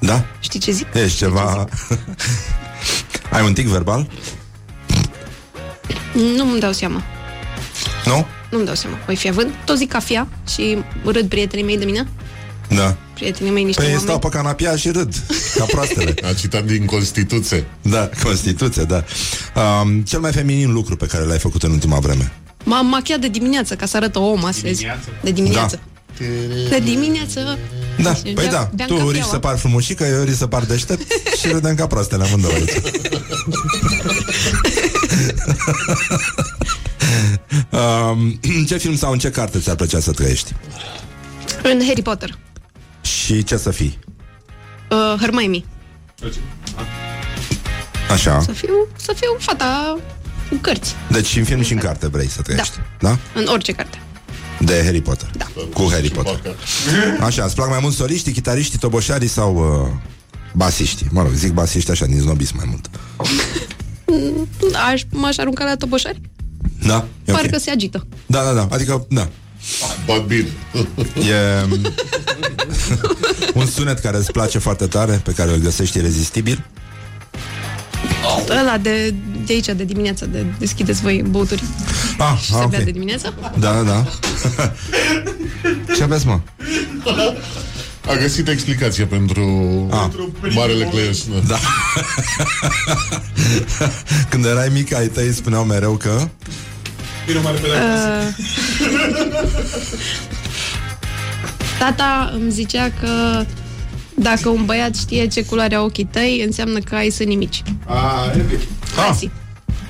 Da? Știi ce zic? Ești ceva... ai un tic verbal? Nu-mi dau seama. Nu? Nu-mi dau seama. Voi fi având. Tot zic cafea și râd prietenii mei de mine. Da. Prietenii mei niște Păi oameni. stau pe canapia și râd, ca proastele. A citat din Constituție. Da, Constituție, da. Um, cel mai feminin lucru pe care l-ai făcut în ultima vreme. M-am machiat de dimineață ca să arătă om astăzi. De dimineață. De dimineață. Da, Și păi beam- da, beam tu cafeaua. riști să par frumușică, eu riști să par deștept și râdem ca proastele amândouă aici. um, ce film sau în ce carte ți-ar plăcea să trăiești? În Harry Potter. Și ce să fii? Uh, Hermione. Așa. Să fiu, să fiu fata cu cărți. Deci în film și în carte vrei să trăiești. Da? da? În orice carte. De Harry Potter. Da. Cu Harry Potter. Așa, îți plac mai mult soliștii, chitariștii, toboșarii sau uh, basiștii? Mă rog, zic basiști așa, din snobism mai mult. Aș, m-aș arunca la toboșari. Da? E ok. Parcă se agită. Da, da, da, adică, da. Bat bine. E un sunet care îți place foarte tare, pe care îl găsești irezistibil. Ăla de, de aici, de dimineață, de deschideți voi băuturi Ah, și ah se ok. bea de dimineață. Da, da, da. Ce aveți, mă? A găsit explicație pentru Ah. Marele Cleios. Da. Când erai mic, ai tăi spuneau mereu că... Tata îmi zicea că dacă un băiat știe ce culoare au ochii tăi, înseamnă că ai sânii mici. Ah, Mersi.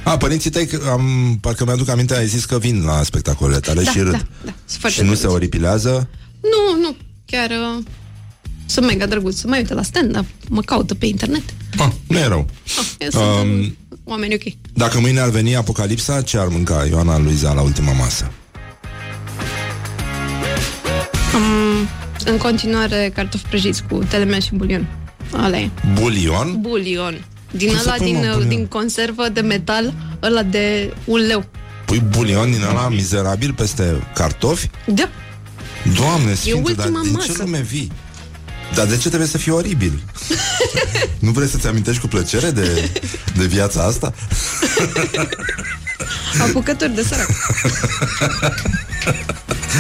a, părinții tăi, că am, parcă mi-aduc aminte, ai zis că vin la spectacolele tale Da, și râd. da, da, sunt foarte și nu se drăguți. oripilează? Nu, nu, chiar uh, sunt mega drăguț. Să mai uite la stand-up, mă caută pe internet. Ah, nu e rău. Ah, eu sunt Um, um, oameni ok. Dacă mâine ar veni apocalipsa, ce ar mânca Ioana Luiza la ultima masă? Um, în continuare, cartofi prăjiți cu telemea și bulion. Ala e. Bulion? Bulion. Din Cum să ăla, pui, din, mă, uh, bulion? din conservă de metal, ăla de un leu. Pui bulion din ăla mizerabil peste cartofi? Da. Doamne sfinte, dar ultima din ce masă. lume vii? Dar de ce trebuie să fii oribil? nu vrei să-ți amintești cu plăcere de, de viața asta? Apucători de sărac.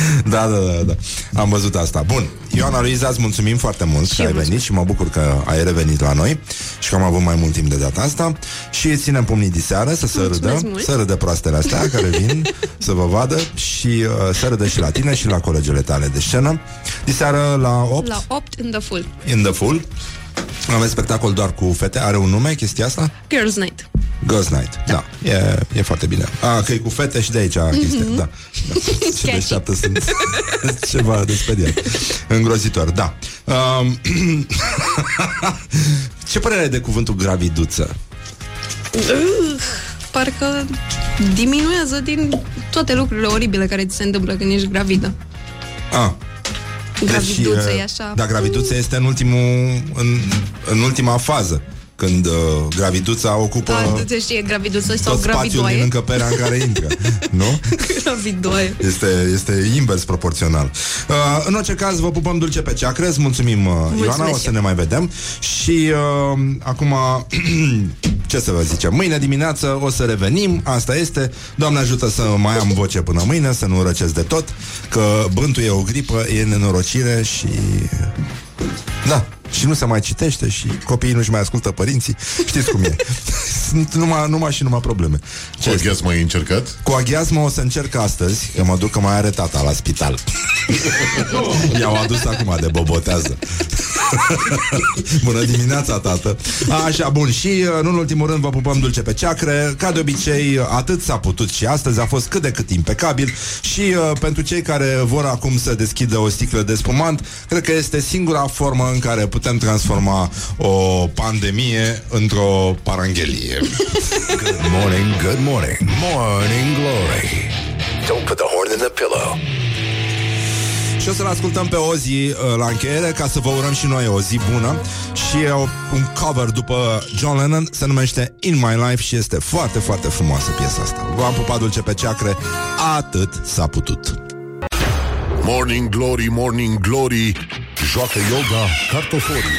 Da, da, da, da. Am văzut asta. Bun. Ioana Luiza, îți mulțumim foarte mult Și că ai eu venit și mă bucur că ai revenit la noi și că am avut mai mult timp de data asta și îți ținem pumnii de seară să se Mulțumesc râdă, mult. să râdă proastele astea care vin să vă vadă și uh, să râdă și la tine și la colegele tale de scenă. Diseară la 8 La 8 in the full. in the full. Avem spectacol doar cu fete. Are un nume chestia asta? Girls Night. Girls Night. Da, e, e foarte bine. A, că e cu fete și de aici chestia. Da. da. Ce Sketchy. deșteaptă sunt. Ceva de speriat. Îngrozitor, da. Um, ce părere ai de cuvântul graviduță? Uh, parcă diminuează din toate lucrurile oribile care ți se întâmplă când ești gravidă. Ah, Graviduță deci, e așa. Da, graviduță este în ultimul în, în ultima fază. Când uh, graviduța ocupă Da, nu se știe graviduță sau tot spațiul din gravidoaie. încăperea în care intră. nu? Gravidoaie. Este, este invers proporțional. Uh, în orice caz, vă pupăm dulce pe ceacră. Îți mulțumim, uh, Ioana, o și să eu. ne mai vedem. Și uh, acum, ce să vă zicem, mâine dimineață o să revenim, asta este. Doamne ajută să mai am voce până mâine, să nu răcesc de tot, că bântul e o gripă, e nenorocire și... Da, și nu se mai citește și copiii nu-și mai ascultă părinții. Știți cum e. Sunt numai, numai și numai probleme. Ce este? gheață mai încercat? Cu aghiazmă o să încerc astăzi Că mă duc că mai are tata la spital I-au adus acum de bobotează Bună dimineața, tată Așa, bun, și uh, nu în ultimul rând Vă pupăm dulce pe ceacre Ca de obicei, atât s-a putut și astăzi A fost cât de cât impecabil Și uh, pentru cei care vor acum să deschidă O sticlă de spumant Cred că este singura formă în care putem transforma O pandemie Într-o paranghelie Good morning, good morning. Morning Glory. Don't put the horn in the pillow. Și o să-l ascultăm pe Ozzy uh, la încheiere Ca să vă urăm și noi o zi bună Și e o, un cover după John Lennon Se numește In My Life Și este foarte, foarte frumoasă piesa asta V-am pupat dulce pe ceacre Atât s-a putut Morning Glory, Morning Glory Joacă yoga cartoforii